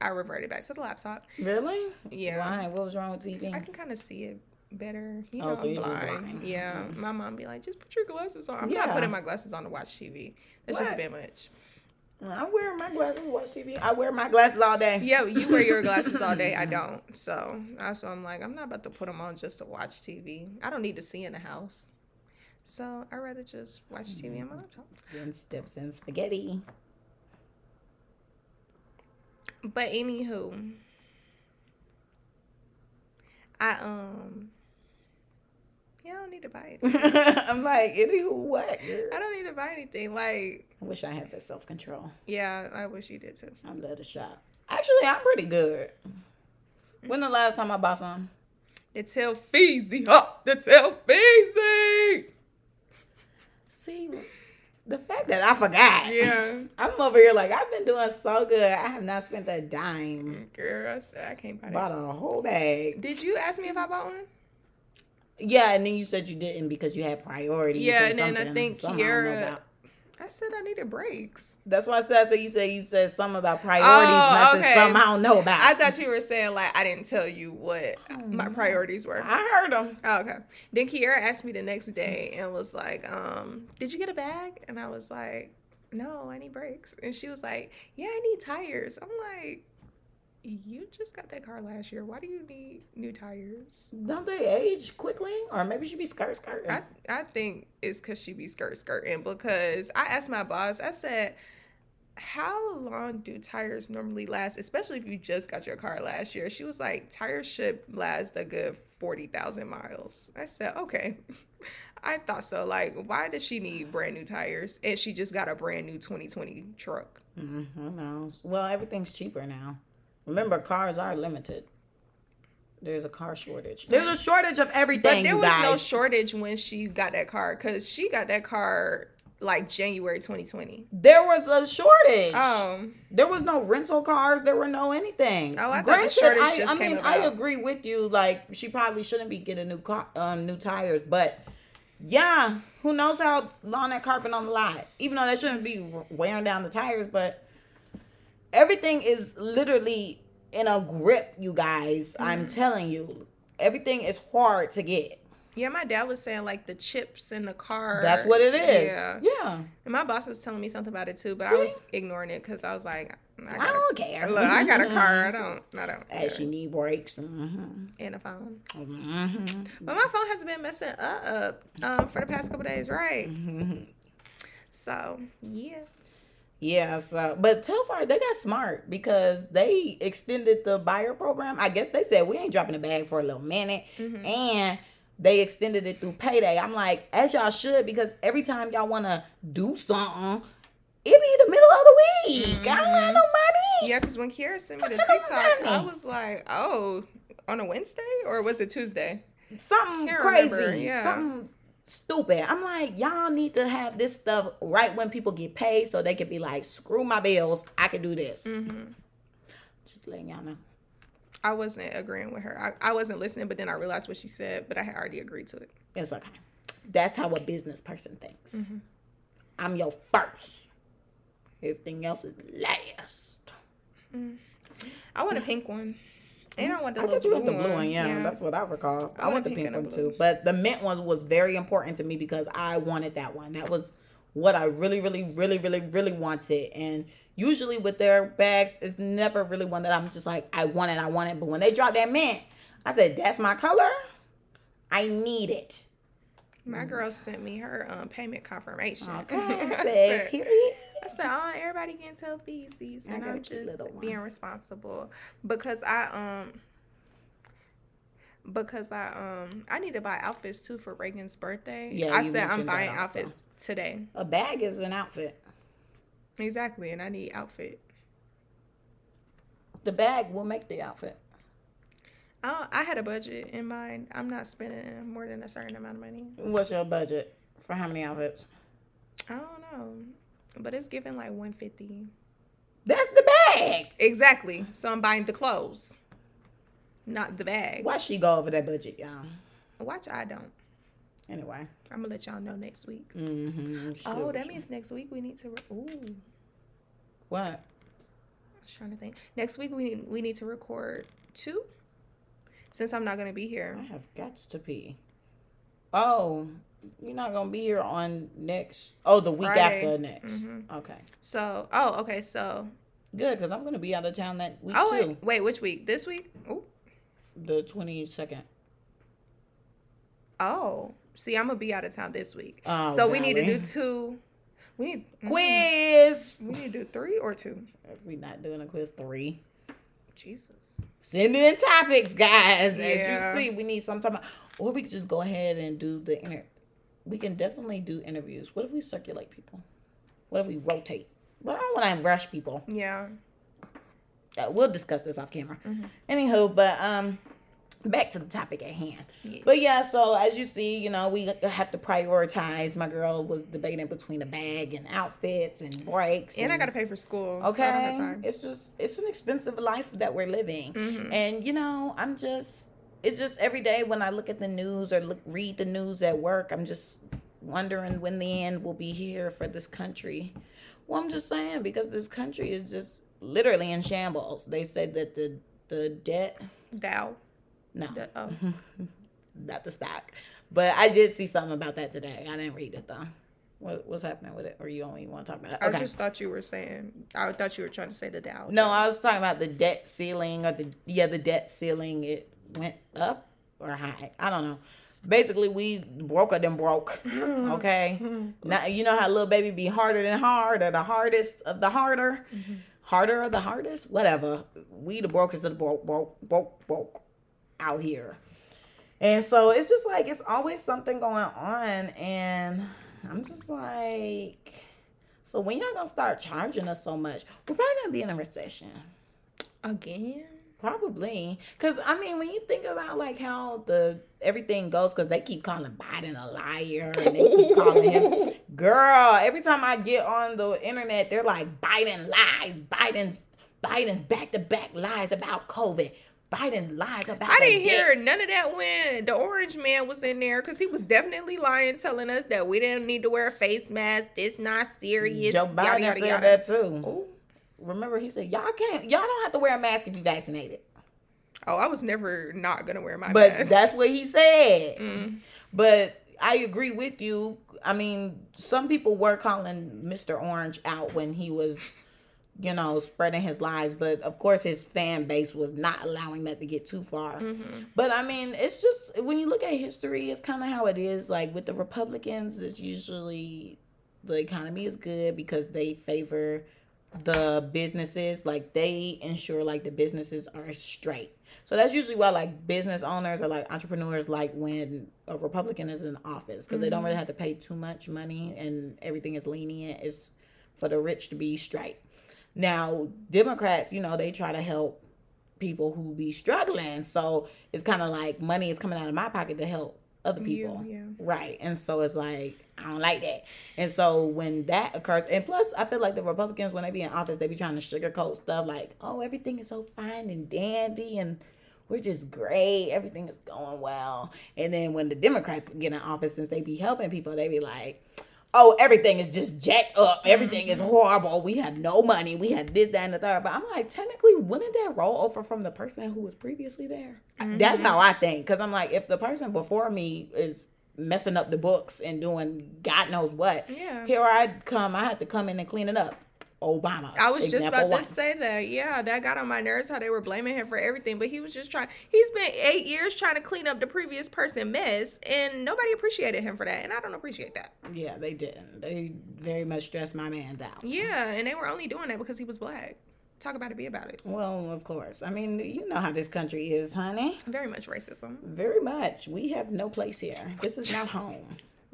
S2: I reverted back to the laptop.
S1: Really?
S2: Yeah.
S1: Why? What was wrong with TV?
S2: I can kind of see it better. You
S1: Oh, so
S2: I'm
S1: you're just
S2: blind.
S1: blind.
S2: Yeah,
S1: Mhm.
S2: my mom be like, just put your glasses on. I'm
S1: Yeah.
S2: not putting my glasses on to watch TV. It's just bit much.
S1: I wear my glasses, watch TV. I wear my glasses all day.
S2: Yeah, you wear your <laughs> glasses all day. I don't. So that's why I'm like, I'm not about to put them on just to watch TV. I don't need to see in the house. So I'd rather just watch TV on my laptop.
S1: Then steps in spaghetti.
S2: But anywho, I um, I don't need to buy <laughs> it.
S1: I'm like, anywho, what?
S2: I don't need to buy anything. Like,
S1: I wish I had that self control.
S2: yeah, I wish you did too.
S1: I love to shop. Actually, I'm pretty good. Mm. When the last time I bought some?
S2: It's hell feezy, huh? It's hell feezy.
S1: See, the fact that I forgot.
S2: Yeah,
S1: I'm over here like I've been doing so good. I have not spent a dime.
S2: girl, I said I can't buy
S1: Bought
S2: that.
S1: a whole bag.
S2: Did you ask me if I bought one?
S1: Yeah, and then you said you didn't because you had priorities.
S2: Yeah,
S1: or
S2: and then I
S1: something.
S2: think
S1: I
S2: Kiara-. I said I needed breaks.
S1: That's why I said. So you said you said something about priorities, and I
S2: Oh,
S1: said
S2: okay.
S1: something I don't know about.
S2: I thought you were saying like I didn't tell you what my priorities were.
S1: I heard them.
S2: Oh, okay. Then Kiara asked me the next day and was like, um, did you get a bag? And I was like, no, I need breaks." And she was like, yeah, I need tires. I'm like, you just got that car last year. Why do you need new tires?
S1: Don't they age quickly, or maybe she be skirt skirt?
S2: I, I think it's because she be skirt skirting because I asked my boss, I said, how long do tires normally last, especially if you just got your car last year? She was like, tires should last a good 40,000 miles. I said, okay. <laughs> I thought so. Like, why does she need brand new tires? And she just got a brand new 2020 truck.
S1: Mm, who knows? Well, everything's cheaper now. Remember, cars are limited. There's a car shortage. There's a shortage of everything.
S2: But there
S1: you
S2: was
S1: guys.
S2: no shortage when she got that car because she got that car like January 2020.
S1: there was a shortage.
S2: Um,
S1: There was no rental cars. There were no anything.
S2: Oh, I thought the shortage
S1: I,
S2: just
S1: I
S2: came
S1: mean, I agree with you. Like, she probably shouldn't be getting new car, um, new tires. But yeah, who knows how long that carpet on the lot? Even though that shouldn't be wearing down the tires, but everything is literally in a grip. You guys,
S2: Mm-hmm.
S1: I'm telling you, everything is hard to get.
S2: Yeah, my dad was saying like the chips in the car.
S1: That's what it is.
S2: Yeah.
S1: Yeah,
S2: And my boss was telling me something about it too, but I was ignoring it because I was like, I,
S1: I don't care.
S2: look, I got a car. I <laughs> don't, I don't.
S1: As she need brakes. hmm
S2: And a phone.
S1: hmm
S2: But my phone has been messing up um, for the past couple days, right?
S1: Mm-hmm.
S2: So yeah.
S1: Yeah, so but Telfar they got smart because they extended the buyer program. I guess they said we ain't dropping the bag for a little minute,
S2: Mhm.
S1: and they extended it through payday. I'm like, as y'all should, because every time y'all want to do something, it be the middle of the week. I don't have no money.
S2: Yeah, because when Kiara sent me the TikTok, I was like, oh, on a Wednesday or was it Tuesday?
S1: something crazy,
S2: yeah.
S1: something stupid. I'm like, y'all need to have this stuff right when people get paid, so they can be like, screw my bills, I can do this.
S2: hmm
S1: Just letting y'all know.
S2: I wasn't agreeing with her. I, I wasn't listening, but then I realized what she said, but I had already agreed to it.
S1: It's okay. That's how a business person thinks.
S2: Mhm.
S1: I'm your first. Everything else is last.
S2: I want a pink one. And I want the
S1: I
S2: little
S1: thought you
S2: blue
S1: the blue
S2: one.
S1: one, yeah, That's what I recall. I,
S2: I
S1: want the
S2: pink
S1: one too. But the mint one was very important to me because I wanted that one. That was what I really, really, really, really, really wanted. And usually with their bags, it's never really one that I'm just like, I want it, I want it. But when they dropped that mint, I said, That's my color. I need it.
S2: My girl sent me her um, payment confirmation.
S1: Okay.
S2: I <laughs>
S1: said, period.
S2: I said, oh, everybody getting selfies,
S1: I
S2: and I'm just being responsible because I um because I um I need to buy outfits too for Reagan's birthday.
S1: Yeah,
S2: I
S1: you
S2: said I'm buying outfits today.
S1: A bag is an outfit.
S2: Exactly, and I need outfit.
S1: The bag will make the outfit.
S2: I I had a budget in mind. I'm not spending more than a certain amount of money.
S1: What's your budget for how many outfits?
S2: I don't know, but it's giving like 150.
S1: That's the bag.
S2: Exactly. So I'm buying the clothes, not the bag.
S1: Why she go over that budget, y'all?
S2: Watch, I don't.
S1: Anyway.
S2: I'm gonna let y'all know next week.
S1: Mm-hmm.
S2: Oh, that means next week we need to. Re- Ooh,
S1: What?
S2: I'm trying to think. Next week we we need to record two, since I'm not gonna be here.
S1: I have got to pee. Oh, you're not gonna be here on next. Oh, the week
S2: Friday.
S1: after next.
S2: Mhm.
S1: Okay,
S2: So, oh, okay. So,
S1: good because I'm gonna be out of town that week
S2: oh
S1: too.
S2: wait, wait, which week? This week? Ooh.
S1: The twenty second.
S2: Oh, see, I'm gonna be out of town this week.
S1: Oh,
S2: so we need to do two. We need mm,
S1: quiz.
S2: We need to do three or two.
S1: If we not doing a quiz three.
S2: Jesus.
S1: Send in topics, guys.
S2: Yeah.
S1: As you see, we need some time. Or we could just go ahead and do the inter. We can definitely do interviews. What if we circulate people? What if we rotate? But I don't want to rush people.
S2: Yeah.
S1: Uh, we'll discuss this off camera.
S2: Mhm.
S1: Anywho, but um, back to the topic at hand.
S2: Yeah.
S1: But yeah, so as you see, you know, we have to prioritize. My girl was debating between a bag and outfits and breaks.
S2: And I gotta pay for school. so I don't have
S1: Okay,
S2: time.
S1: it's just it's an expensive life that we're living,
S2: Mhm.
S1: and you know, I'm just it's just every day when I look at the news or look read the news at work, I'm just wondering when the end will be here for this country. Well, I'm just saying because this country is just literally in shambles. They said that the the debt,
S2: Dow.
S1: no,
S2: The- oh. <laughs>
S1: not the stock, but I did see something about that today. I didn't read it though. What, what's happening with it? Or you only want to talk about it?
S2: I just thought you were saying. I thought you were trying to say the Dow.
S1: No, I was talking about the debt ceiling or the yeah, the debt ceiling. It went up or high. I don't know. Basically, we broker than broke. <laughs> Okay. <laughs> now you know how little baby be harder than hard or the hardest of the harder, mm-hmm. harder of the hardest. Whatever. We the brokers of the broke, broke, broke, broke out here. And so it's just like it's always something going on, and I'm just like, so when y'all gonna start charging us so much? We're probably gonna be in a recession.
S2: Again?
S1: Probably, cause I mean, when you think about like how the everything goes, cause they keep calling Biden a liar and they keep calling him, <laughs> girl. Every time I get on the internet, they're like Biden lies, Biden's Biden's back to back lies about COVID, Biden lies about.
S2: I didn't hear none of that when the orange man was in there because he was definitely lying, telling us that we didn't need to wear a face mask. This not serious.
S1: Joe Biden
S2: yada,
S1: said
S2: yada.
S1: that too.
S2: Oh.
S1: Remember, he said y'all can't, y'all don't have to wear a mask if you vaccinated.
S2: Oh, I was never not gonna wear my
S1: But
S2: mask.
S1: that's what he said.
S2: Mm.
S1: But I agree with you. I mean, some people were calling Mr. Orange out when he was, you know, spreading his lies. But of course, his fan base was not allowing that to get too far.
S2: Mhm.
S1: But I mean, it's just when you look at history, it's kind of how it is. Like with the Republicans, it's usually the economy is good because they favor the businesses like they ensure like the businesses are straight. So that's usually why like business owners or like entrepreneurs like when a republican is in office because they don't really mm-hmm. have to pay too much money and everything is lenient. It's for the rich to be straight. Now democrats you know they try to help people who be struggling. So it's kind of like money is coming out of my pocket to help other people.
S2: yeah.
S1: right. And so it's like i don't like that. And so when that occurs and plus i feel like the republicans when they be in office they be trying to sugarcoat stuff like oh everything is so fine and dandy and we're just great. Everything is going well. And then when the democrats get in office since they be helping people they be like oh, everything is just jacked up. Everything is mm-hmm. horrible. We have no money. We have this, that, and the third. But I'm like, technically, wouldn't that roll over from the person who was previously there? That's mm-hmm. how I think. Because I'm like, if the person before me is messing up the books and doing God knows what,
S2: Yeah.
S1: here I come. I have to come in and clean it up. Obama.
S2: I was just about
S1: one.
S2: to say that. Yeah, that got on my nerves how they were blaming him for everything, but he was just trying. He spent eight years trying to clean up the previous person mess, and nobody appreciated him for that, and I don't appreciate that.
S1: Yeah, they didn't. They very much stressed my man down.
S2: Yeah, and they were only doing that because he was black. Talk about it, be about it.
S1: Well, of course. I mean, you know how this country is, honey.
S2: Very much racism,
S1: Very much. We have no place here. This is not home.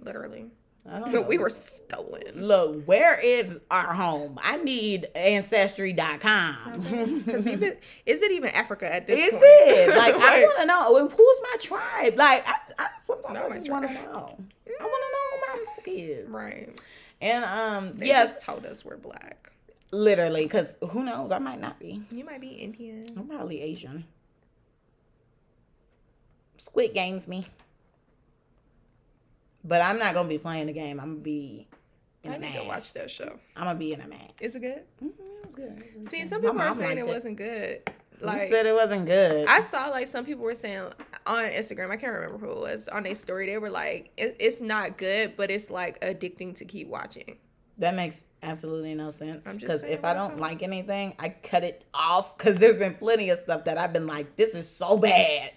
S2: literally.
S1: I don't <laughs> know.
S2: But we were stolen.
S1: Look, where is our home? I need ancestry.com.
S2: Even is it even Africa at this point?
S1: Is
S2: point?
S1: it? <laughs> Like, I want to know. And who's my tribe? Like, I, I sometimes I just want to know. I want to know who my folk is.
S2: right?
S1: And um,
S2: They
S1: yes,
S2: just told us we're black.
S1: literally, because who knows? I might not be.
S2: You might be Indian.
S1: I'm probably Asian. Squid Games me. But I'm not gonna be playing the game. I'm gonna be in
S2: I
S1: a
S2: need to watch that show.
S1: I'm gonna be in a mask.
S2: Is it good?
S1: Mhm, it was good. It was
S2: See,
S1: good.
S2: some people are saying
S1: liked
S2: it wasn't good.
S1: You
S2: Like
S1: said it wasn't good.
S2: I saw like some people were saying on Instagram, I can't remember who it was, on their story, they were like, it, it's not good, but it's like addicting to keep watching.
S1: that makes absolutely no sense. Because if I don't like anything, I cut it off. Because there's been plenty of stuff that I've been like, this is so bad.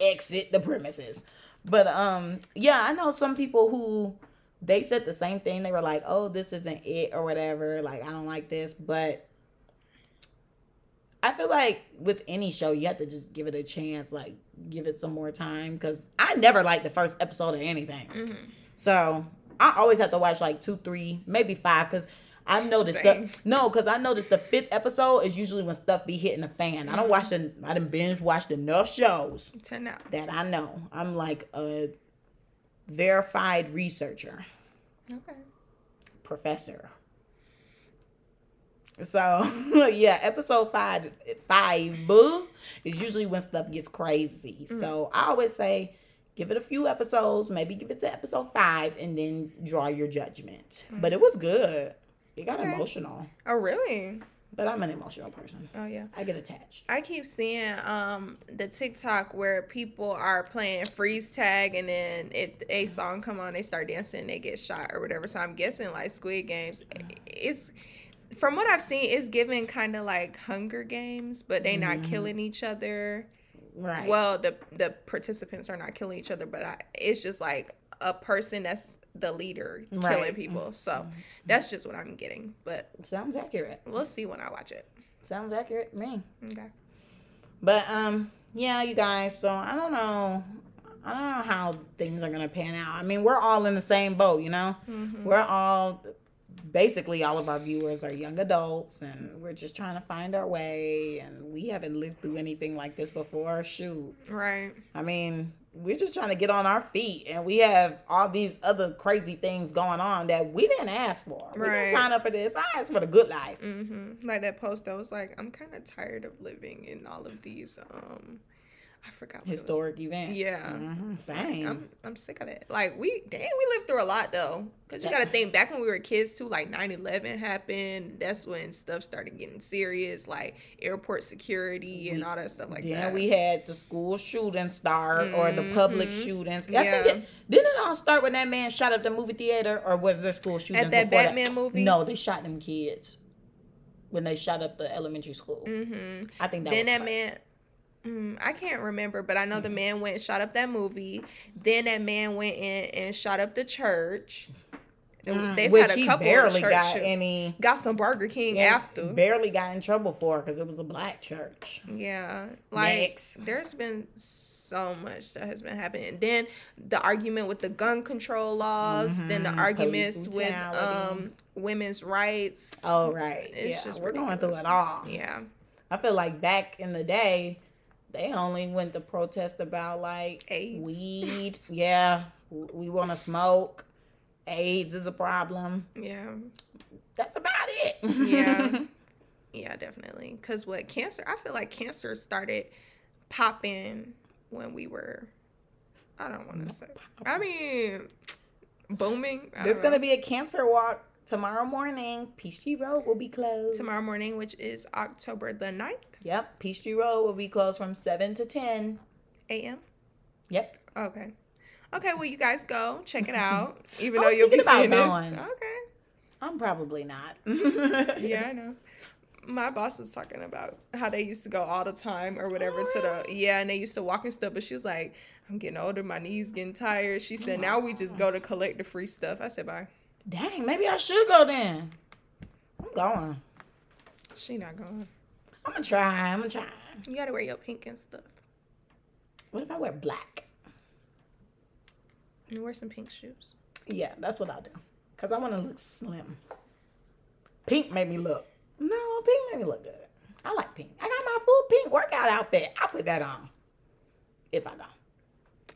S1: Exit the premises. But um, yeah, I know some people who they said the same thing. They were like, oh, this isn't it or whatever. Like, I don't like this. But I feel like with any show, you have to just give it a chance, like give it some more time. Because I never liked the first episode of anything.
S2: Mm-hmm.
S1: So I always have to watch like two, three, maybe five, because I noticed the no, because I noticed the fifth episode is usually when stuff be hitting the fan. I don't watch the I done binge watched enough shows
S2: 10 out.
S1: that I know. I'm like a verified researcher,
S2: Okay.
S1: professor. So <laughs> yeah, episode five five boo, is usually when stuff gets crazy.
S2: Mm.
S1: So I always say give it a few episodes, maybe give it to episode five and then draw your judgment. But it was good. It got.
S2: Okay.
S1: emotional.
S2: Oh, really?
S1: But I'm an emotional person.
S2: Oh, yeah.
S1: I get attached.
S2: I keep seeing um the TikTok where people are playing freeze tag and then if a song come on they start dancing they get shot or whatever. So I'm guessing like Squid Games it's from what I've seen it's giving kind of like Hunger Games, but they not killing each other.
S1: Right.
S2: Well, the the participants are not killing each other, but I, it's just like a person that's the leader killing
S1: Right.
S2: people. So that's just what I'm getting. But
S1: sounds accurate.
S2: we'll see when I watch it.
S1: Sounds accurate to me.
S2: Okay.
S1: But um, yeah, you guys. So I don't know. I don't know how things are gonna pan out. I mean, we're all in the same boat, you know.
S2: Mm-hmm.
S1: We're all basically all of our viewers are young adults, and we're just trying to find our way. And we haven't lived through anything like this before. Shoot,
S2: Right.
S1: I mean, we're just trying to get on our feet, and we have all these other crazy things going on that we didn't ask for. We
S2: Right.
S1: didn't sign up for this. I asked for the good life.
S2: Mm-hmm. Like that post that was like, I'm kind of tired of living in all of these. Um, I forgot what it was.
S1: Historic events.
S2: Yeah.
S1: Mhm, same.
S2: I'm I'm sick of it. Like we, dang, we lived through a lot though. Cause you got to think back when we were kids too. Like 9/11 happened. That's when stuff started getting serious. Like airport security and all that stuff like that.
S1: we had the school shooting start or the public
S2: Mhm.
S1: shootings. I
S2: Yeah.
S1: think it, didn't it all start when that man shot up the movie theater, or was there school shooting shootings
S2: that Batman movie?
S1: No, they shot them kids when they shot up the elementary school.
S2: Mm-hmm.
S1: I think that
S2: then
S1: was
S2: that
S1: first.
S2: man mm, i can't remember but i know the man went and shot up that movie then that man went in and shot up the church And They've
S1: Mm, Which
S2: had a
S1: he
S2: couple
S1: barely
S2: of
S1: got
S2: shoot-
S1: any.
S2: got some Burger King after.
S1: Barely got in trouble for because it was a black church.
S2: Yeah, like
S1: Next.
S2: there's been so much that has been happening. And then the argument with the gun control laws, then the
S1: Mhm,
S2: arguments with um women's rights.
S1: Oh right,
S2: It's
S1: yeah,
S2: just
S1: we're going through it all.
S2: Yeah.
S1: I feel like back in the day, they only went to protest about like
S2: AIDS.
S1: weed. Yeah, we want to smoke. AIDS is a problem.
S2: Yeah.
S1: That's about it.
S2: Yeah. <laughs> Yeah, definitely. Cause what cancer I feel like cancer started popping when we were I don't want to say. I mean booming. I
S1: There's gonna be a cancer walk tomorrow morning. Peachtree Road will be closed
S2: tomorrow morning, which is October the 9th,
S1: Yep, Peachtree Road will be closed from seven to ten.
S2: a.m.
S1: Yep.
S2: Okay. Okay, well you guys go check it <laughs> out. Even though you'll be
S1: about going.
S2: Okay.
S1: I'm probably not. <laughs>
S2: Yeah, I know. My boss was talking about how they used to go all the time or whatever
S1: Oh,
S2: to the oh, yeah, and they used to walk and stuff. But she was like, "I'm getting older, my knees getting tired." She said, oh, "Now we just go to collect the free stuff." I said, "Bye."
S1: Dang, maybe I should go then. I'm going.
S2: She not going.
S1: I'm gonna try. I'm gonna try.
S2: You gotta wear your pink and stuff.
S1: What if I wear black?
S2: And wear some pink shoes.
S1: Yeah, that's what I'll do. Cause I want to look slim. Pink made me look. No, pink made me look good. I like pink. I got my full pink workout outfit. I'll put that on. If I don't.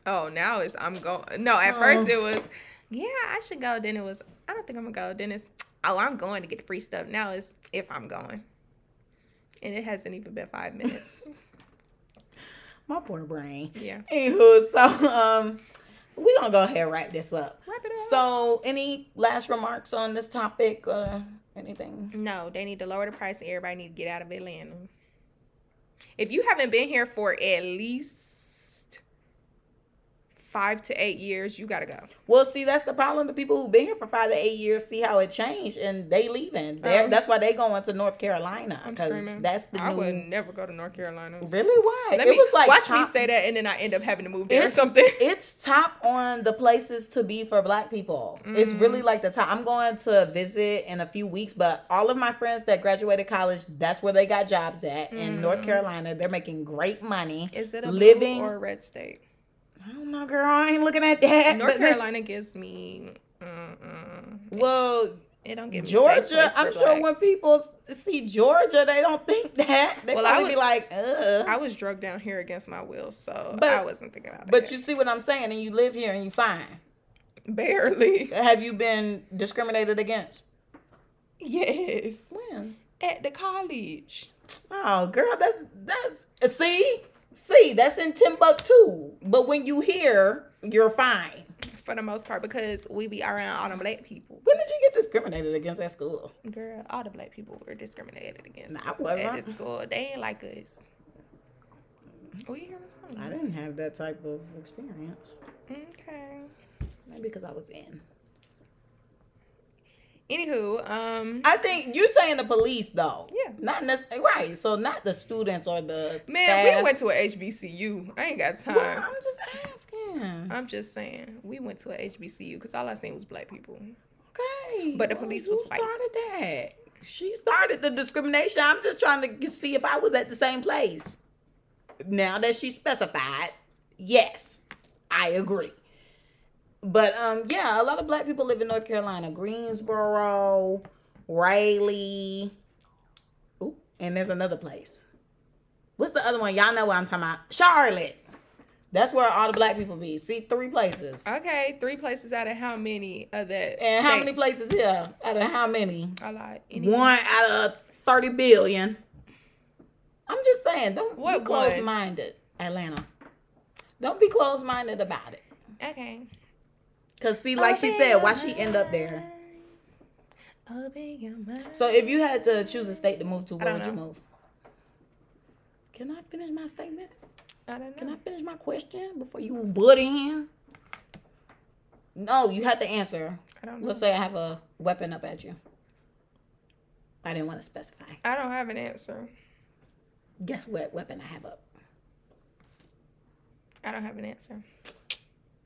S2: Oh, now it's I'm going. No, at
S1: Oh.
S2: first it was, yeah, I should go. Then it was, I don't think I'm gonna go. Then it's, oh, I'm going to get the free stuff. Now it's if I'm going. And it hasn't even been five minutes. <laughs>
S1: My poor brain.
S2: yeah.
S1: Anywho, so um, we're gonna go ahead and wrap this up.
S2: Wrap it up.
S1: So, any last remarks on this topic? Uh, anything?
S2: No, they need to lower the price and everybody need to get out of Atlanta. If you haven't been here for at least five to eight years, you gotta go.
S1: Well, see, that's the problem. The people who've been here for five to eight years see how it changed, and they leaving.
S2: Oh.
S1: that's why they going to North Carolina because that's the
S2: I
S1: new.
S2: would never go to North Carolina.
S1: Really? Why?
S2: Let
S1: it
S2: me
S1: was like
S2: watch me say that, and then I end up having to move there or something. <laughs>
S1: It's top on the places to be for Black people. It's
S2: Mm.
S1: really like the top. I'm going to visit in a few weeks, but all of my friends that graduated college, that's where they got jobs at in North
S2: Mm.
S1: Carolina. They're making great money.
S2: Is it a
S1: living?
S2: or a red state?
S1: I don't know, girl. I ain't looking at that.
S2: North Carolina gives me. Mm-mm.
S1: Well,
S2: It don't give me
S1: Georgia, I'm sure when people see Georgia, they don't think that. They
S2: Well, I
S1: probably be like, ugh.
S2: I was drugged down here against my will, so
S1: But-
S2: I wasn't thinking about
S1: it.
S2: but
S1: you see what I'm saying, and you live here and you fine.
S2: barely.
S1: Have you been discriminated against?
S2: Yes,
S1: When?
S2: at the college.
S1: Oh, girl, that's that's see, see, that's in Timbuktu. But when you here, you're fine.
S2: for the most part because we be around all the black people.
S1: When did you get discriminated against at school?
S2: Girl, all the black people were discriminated against.
S1: Nah, I wasn't.
S2: At school. They ain't like us. Oh, you hear me?
S1: I didn't have that type of experience.
S2: Okay.
S1: Maybe because I was in.
S2: Anywho, um,
S1: I think you saying the police though.
S2: Yeah.
S1: Not necessarily right. So not the students or the
S2: man,
S1: staff.
S2: we went to a HBCU. I ain't got time.
S1: Well, I'm just asking.
S2: I'm just saying, we went to a HBCU because all I seen was black people.
S1: Okay.
S2: But the
S1: Well,
S2: police
S1: who
S2: was white.
S1: started that? She started the discrimination. I'm just trying to see if I was at the same place. Now that she specified, yes, I agree. But um, yeah, a lot of black people live in North Carolina, Greensboro, Raleigh. Ooh, and there's another place. What's the other one? Y'all know what I'm talking about. Charlotte. That's where all the black people be. See, three places.
S2: Okay, three places out of how many of that?
S1: And how
S2: state?
S1: many places here? Out of how many?
S2: I lied. Any-
S1: One out of 30 billion. I'm just saying, don't
S2: What
S1: be closed minded, Atlanta. Don't be closed minded about it.
S2: Okay.
S1: Cause see, like she said, why she end up there?
S2: Open your mind.
S1: So if you had to choose a state to move to, where would you move? Can I finish my statement?
S2: I don't
S1: Can. I finish my question before you butt in? No, you have to answer.
S2: I don't know.
S1: Let's say I have a weapon up at you. I didn't want to specify.
S2: I don't have an answer.
S1: Guess what weapon I have up?
S2: I don't have an answer.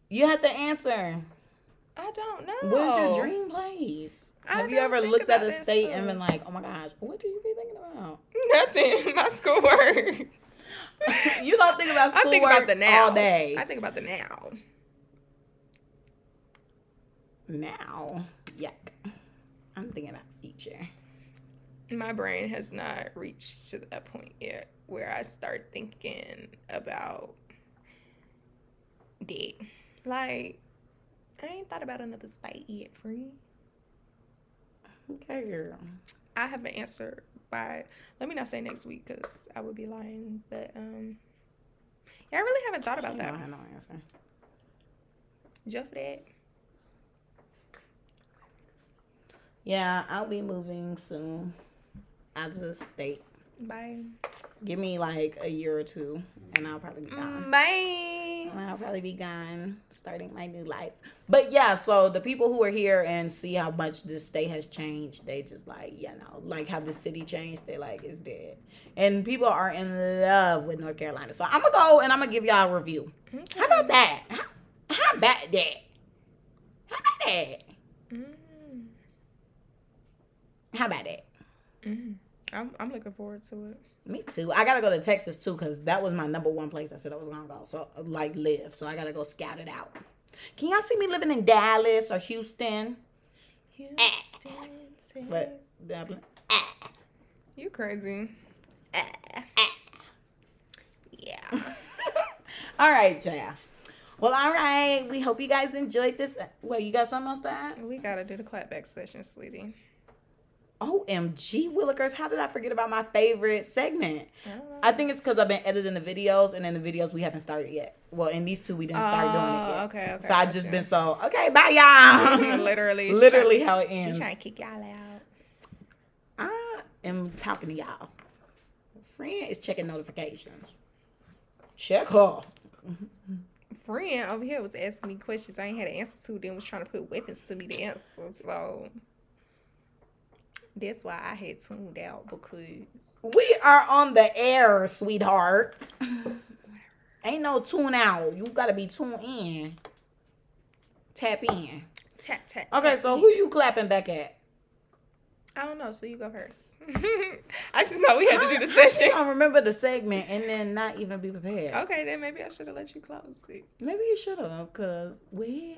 S1: You have to answer.
S2: I don't know.
S1: Where's your dream place?
S2: I
S1: Have you ever looked at a state and been like, oh my gosh, what do you be thinking about?
S2: Nothing. <laughs> My schoolwork. <laughs>
S1: you don't think about schoolwork I
S2: think about the now.
S1: all day.
S2: I think about the now.
S1: now, yuck. I'm thinking about future.
S2: My brain has not reached to that point yet where I start thinking about date. Like, I ain't thought about another state yet, free.
S1: Okay, girl.
S2: I have an answer by let me not say next week because I would be lying. But um yeah, I really haven't thought about
S1: She
S2: that.
S1: don't have no answer.
S2: Just for that.
S1: Yeah, I'll be moving soon out of the state.
S2: Bye.
S1: Give me like a year or two, and I'll probably be gone.
S2: Mm, Bye.
S1: And I'll probably be gone, starting my new life. But yeah, so the people who are here and see how much this state has changed, they just like, you know, like how the city changed, they like it's dead. And people are in love with North Carolina. So I'm gonna go and I'm gonna give y'all a review. How about that? How, how about that? How about that?
S2: Mm,
S1: How about that?
S2: mm. I'm I'm looking forward to it.
S1: Me too. I gotta go to Texas too, cause that was my number one place I said I was gonna go. So like live. So I gotta go scout it out. Can y'all see me living in Dallas or Houston?
S2: Houston,
S1: But Dublin.
S2: you crazy. Yeah. <laughs>
S1: all right, yeah. Well, all right. We hope you guys enjoyed this. Wait, you got something else to add?
S2: we gotta do the clapback session, sweetie.
S1: OMG, Willikers, how did I forget about my favorite segment?
S2: I.
S1: I think it's because I've been editing the videos, and in the videos we haven't started yet. Well, in these two we didn't start doing it
S2: Oh,
S1: yet.
S2: okay, okay,
S1: So I've just
S2: gotcha.
S1: been so okay. Bye, y'all. <laughs>
S2: literally,
S1: literally how it
S2: She
S1: ends.
S2: trying to kick y'all out.
S1: I am talking to y'all. Friend is checking notifications. Check her.
S2: friend over here was asking me questions I ain't had an answer to, then was trying to put weapons to me to answer. So that's why I had tuned out because
S1: We are on the air, sweetheart. <laughs> Ain't no tune out. You gotta be tuned in. Tap in.
S2: tap tap.
S1: Okay,
S2: tap
S1: so
S2: in.
S1: who you clapping back at?
S2: I don't know. So you go first. <laughs> I just know we had to do the <laughs> session.
S1: gonna remember the segment and then not even be prepared.
S2: Okay, then maybe I should have let you close it.
S1: Maybe you should have, cause we.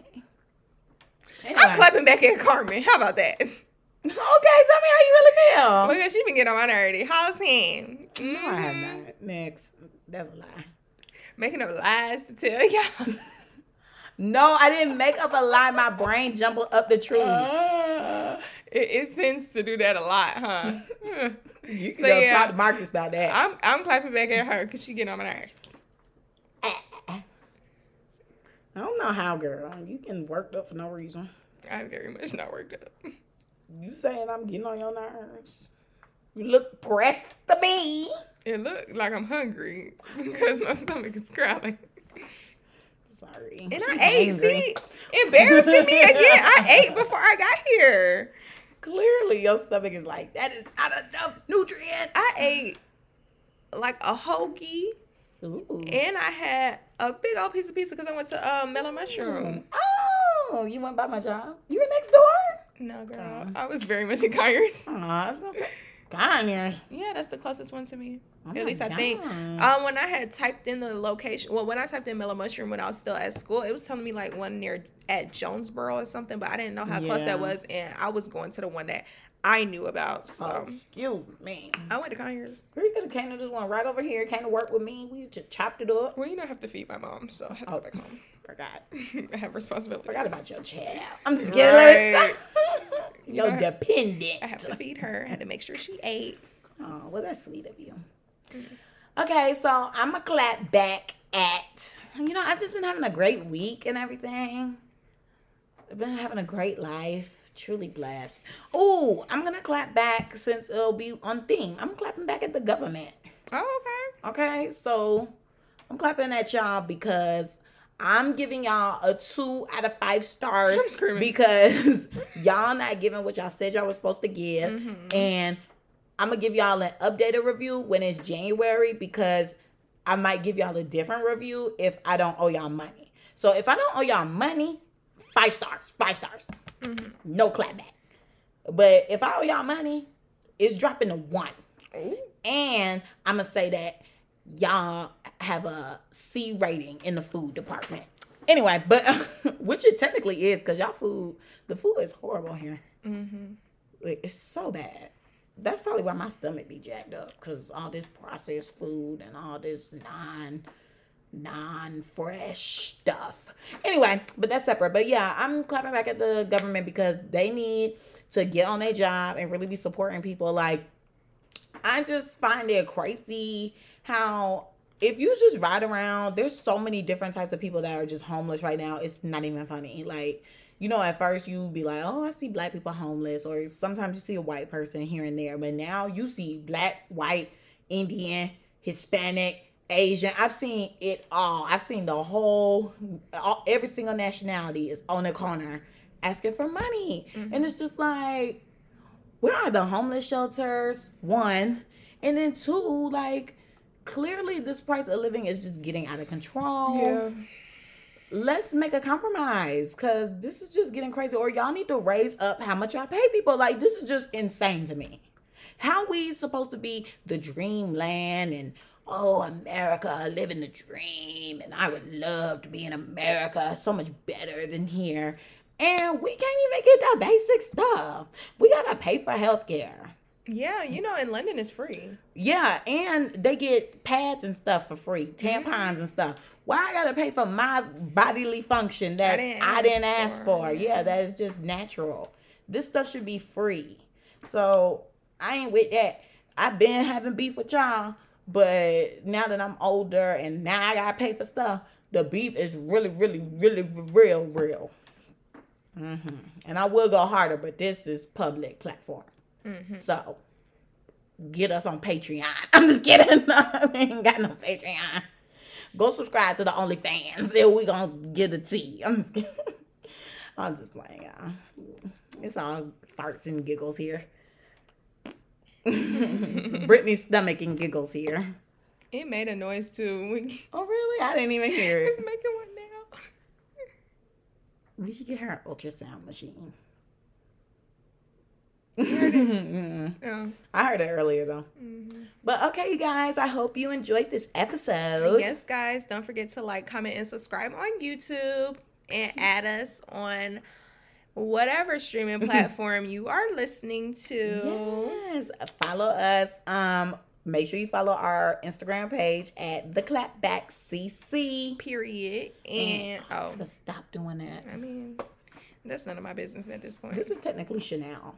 S2: I'm clapping back at Carmen. How about that?
S1: Okay, tell me how you really feel.
S2: Because she been getting on my nerve. How's him?
S1: No, I have
S2: Mhm.
S1: not. Next, that's a lie.
S2: Making up lies to tell y'all. <laughs>
S1: No, I didn't make up a lie. My brain jumbled up the truth.
S2: Uh, it, it tends to do that a lot, huh? <laughs>
S1: you <laughs> can
S2: so
S1: go
S2: yeah.
S1: talk to Marcus about that.
S2: I'm I'm clapping back at her because she getting on my nerves.
S1: I don't know how, girl. You can worked up for no reason.
S2: I'm very much not worked up.
S1: You saying I'm getting on your nerves? You look pressed to me.
S2: It looked like I'm hungry because my stomach is growling.
S1: Sorry.
S2: And
S1: She
S2: I ate.
S1: hungry.
S2: See, embarrassing me again. I <laughs> ate before I got here.
S1: Clearly, your stomach is like that is not enough nutrients.
S2: I ate like a hoagie,
S1: Ooh.
S2: and I had a big old piece of pizza because I went to uh, Mellow Mushroom.
S1: Oh, you went by my job? You were next door?
S2: No, girl,
S1: Oh.
S2: I was very much in Conyers.
S1: Oh, I was gonna say, Conyers.
S2: Yeah, that's the closest one to me.
S1: Oh
S2: At least I think. Um, when I had typed in the location, well, when I typed in Mellow Mushroom when I was still at school, it was telling me like one near at Jonesboro or something, but I didn't know how close that was, and I was going to the one that I knew about. So
S1: Oh, excuse me.
S2: I went to Conyers.
S1: Girl, you could have came to this one right over here. Came to work with me. We just chopped it up.
S2: Well, you know, I have to feed my mom, so I have to go back home.
S1: Forgot. <laughs>
S2: I have responsibilities.
S1: Forgot about your child. I'm just kidding. Let me stop. Your
S2: know,
S1: dependent.
S2: I have to feed her. I had to make sure she ate.
S1: Oh, well, that's sweet of you.
S2: Mm-hmm.
S1: Okay, so I'm gonna clap back at. You know, I've just been having a great week and everything. I've been having a great life. Truly blessed. Oh, I'm gonna clap back since it'll be on theme. I'm clapping back at the government.
S2: Oh, okay.
S1: Okay, so I'm clapping at y'all because I'm giving y'all a two out of five stars because <laughs> y'all not giving what y'all said y'all was supposed to give,
S2: Mhm.
S1: and I'm gonna give y'all an updated review when it's January because I might give y'all a different review if I don't owe y'all money. So if I don't owe y'all money, five stars, five stars. No clapback. But if I owe y'all money, it's dropping to one. And I'm gonna say that y'all have a C rating in the food department. Anyway, but <laughs> which it technically is because y'all food, the food is horrible here. Mm-hmm. Like, it's so bad. That's probably why my stomach be jacked up because all this processed food and all this non non fresh stuff. Anyway, but that's separate. But yeah, I'm clapping back at the government because they need to get on their job and really be supporting people. Like, I just find it crazy how if you just ride around, there's so many different types of people that are just homeless right now. It's not even funny. Like, you know, at first you be like, oh, I see black people homeless, or sometimes you see a white person here and there, but now you see black, white, Indian, Hispanic, Asian. I've seen it all. I've seen the whole, all, every single nationality is on the corner asking for money, mm-hmm. and it's just like, where are the homeless shelters? One, and then two, like clearly this price of living is just getting out of control. Let's make a compromise because this is just getting crazy. Or y'all need to raise up how much y'all pay people. Like this is just insane to me. How we supposed to be the dreamland and oh America, living the dream, and I would love to be in America, so much better than here. And we can't even get the basic stuff. We gotta pay for healthcare.
S2: Yeah, you know, in London it's free.
S1: Yeah, and they get pads and stuff for free, tampons and stuff. Why I gotta pay for my bodily function that I
S2: I
S1: didn't,
S2: didn't
S1: ask
S2: ask
S1: for?
S2: for.
S1: Yeah, that is just natural. This stuff should be free. So I ain't with that. I've been having beef with y'all, but now that I'm older and now I gotta pay for stuff, the beef is really, really, really real, real. hmm And I will go harder, but this is public platform. Mm-hmm. So get us on Patreon. <laughs> I'm just kidding. <laughs> we ain't got no Patreon. Go subscribe to the OnlyFans. Then we gonna get the tea. I'm just kidding. <laughs> I'm just playing, y'all. It's all farts and giggles here. Brittany's stomach and giggles here.
S2: It made a noise too. We-
S1: Oh really? I didn't even hear it.
S2: It's
S1: it.
S2: making one now.
S1: We should get her an ultrasound machine. Mm-hmm.
S2: Yeah.
S1: I heard it earlier though. Mm-hmm. But okay, you guys, I hope you enjoyed this episode.
S2: Yes, guys, don't forget to like, comment, and subscribe on YouTube and mm-hmm. add us on whatever streaming platform you are listening to.
S1: Yes, follow us. Um, make sure you follow our Instagram page at the Clapback CC.
S2: Period. And oh,
S1: Gotta stop doing that.
S2: I mean, that's none of my business at this point.
S1: This is technically Chanel.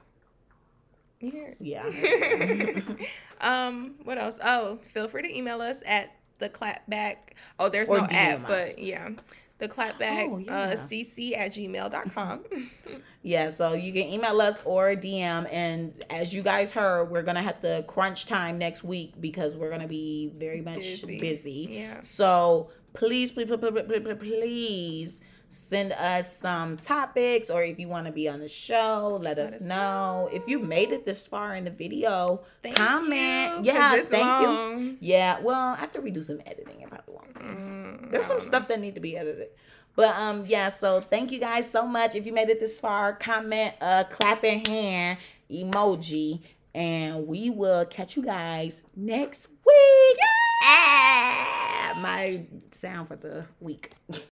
S2: It?
S1: Yeah. <laughs>
S2: Um, what else? Oh, feel free to email us at the clapback. Oh, there's
S1: Or
S2: no app,
S1: DM us.
S2: but yeah. The clapback
S1: Oh,
S2: uh,
S1: yeah.
S2: cc at gmail.com. <laughs>
S1: yeah, so you can email us or DM. And as you guys heard, we're gonna have to crunch time next week because we're gonna be very much
S2: Busy.
S1: busy.
S2: Yeah.
S1: So please, please, please, please, please, please send us some topics, or if you want to be on the show, let, us,
S2: us
S1: know. If you made it this far in the video,
S2: Thank
S1: comment.
S2: you,
S1: yeah, thank you. Yeah, well, after we do some editing, it probably won't. be.
S2: Mm,
S1: There's some stuff that need to be edited. But um yeah, so thank you guys so much. If you made it this far, comment a clapping hand emoji and we will catch you guys next week. Ah, my sound for the week. <laughs>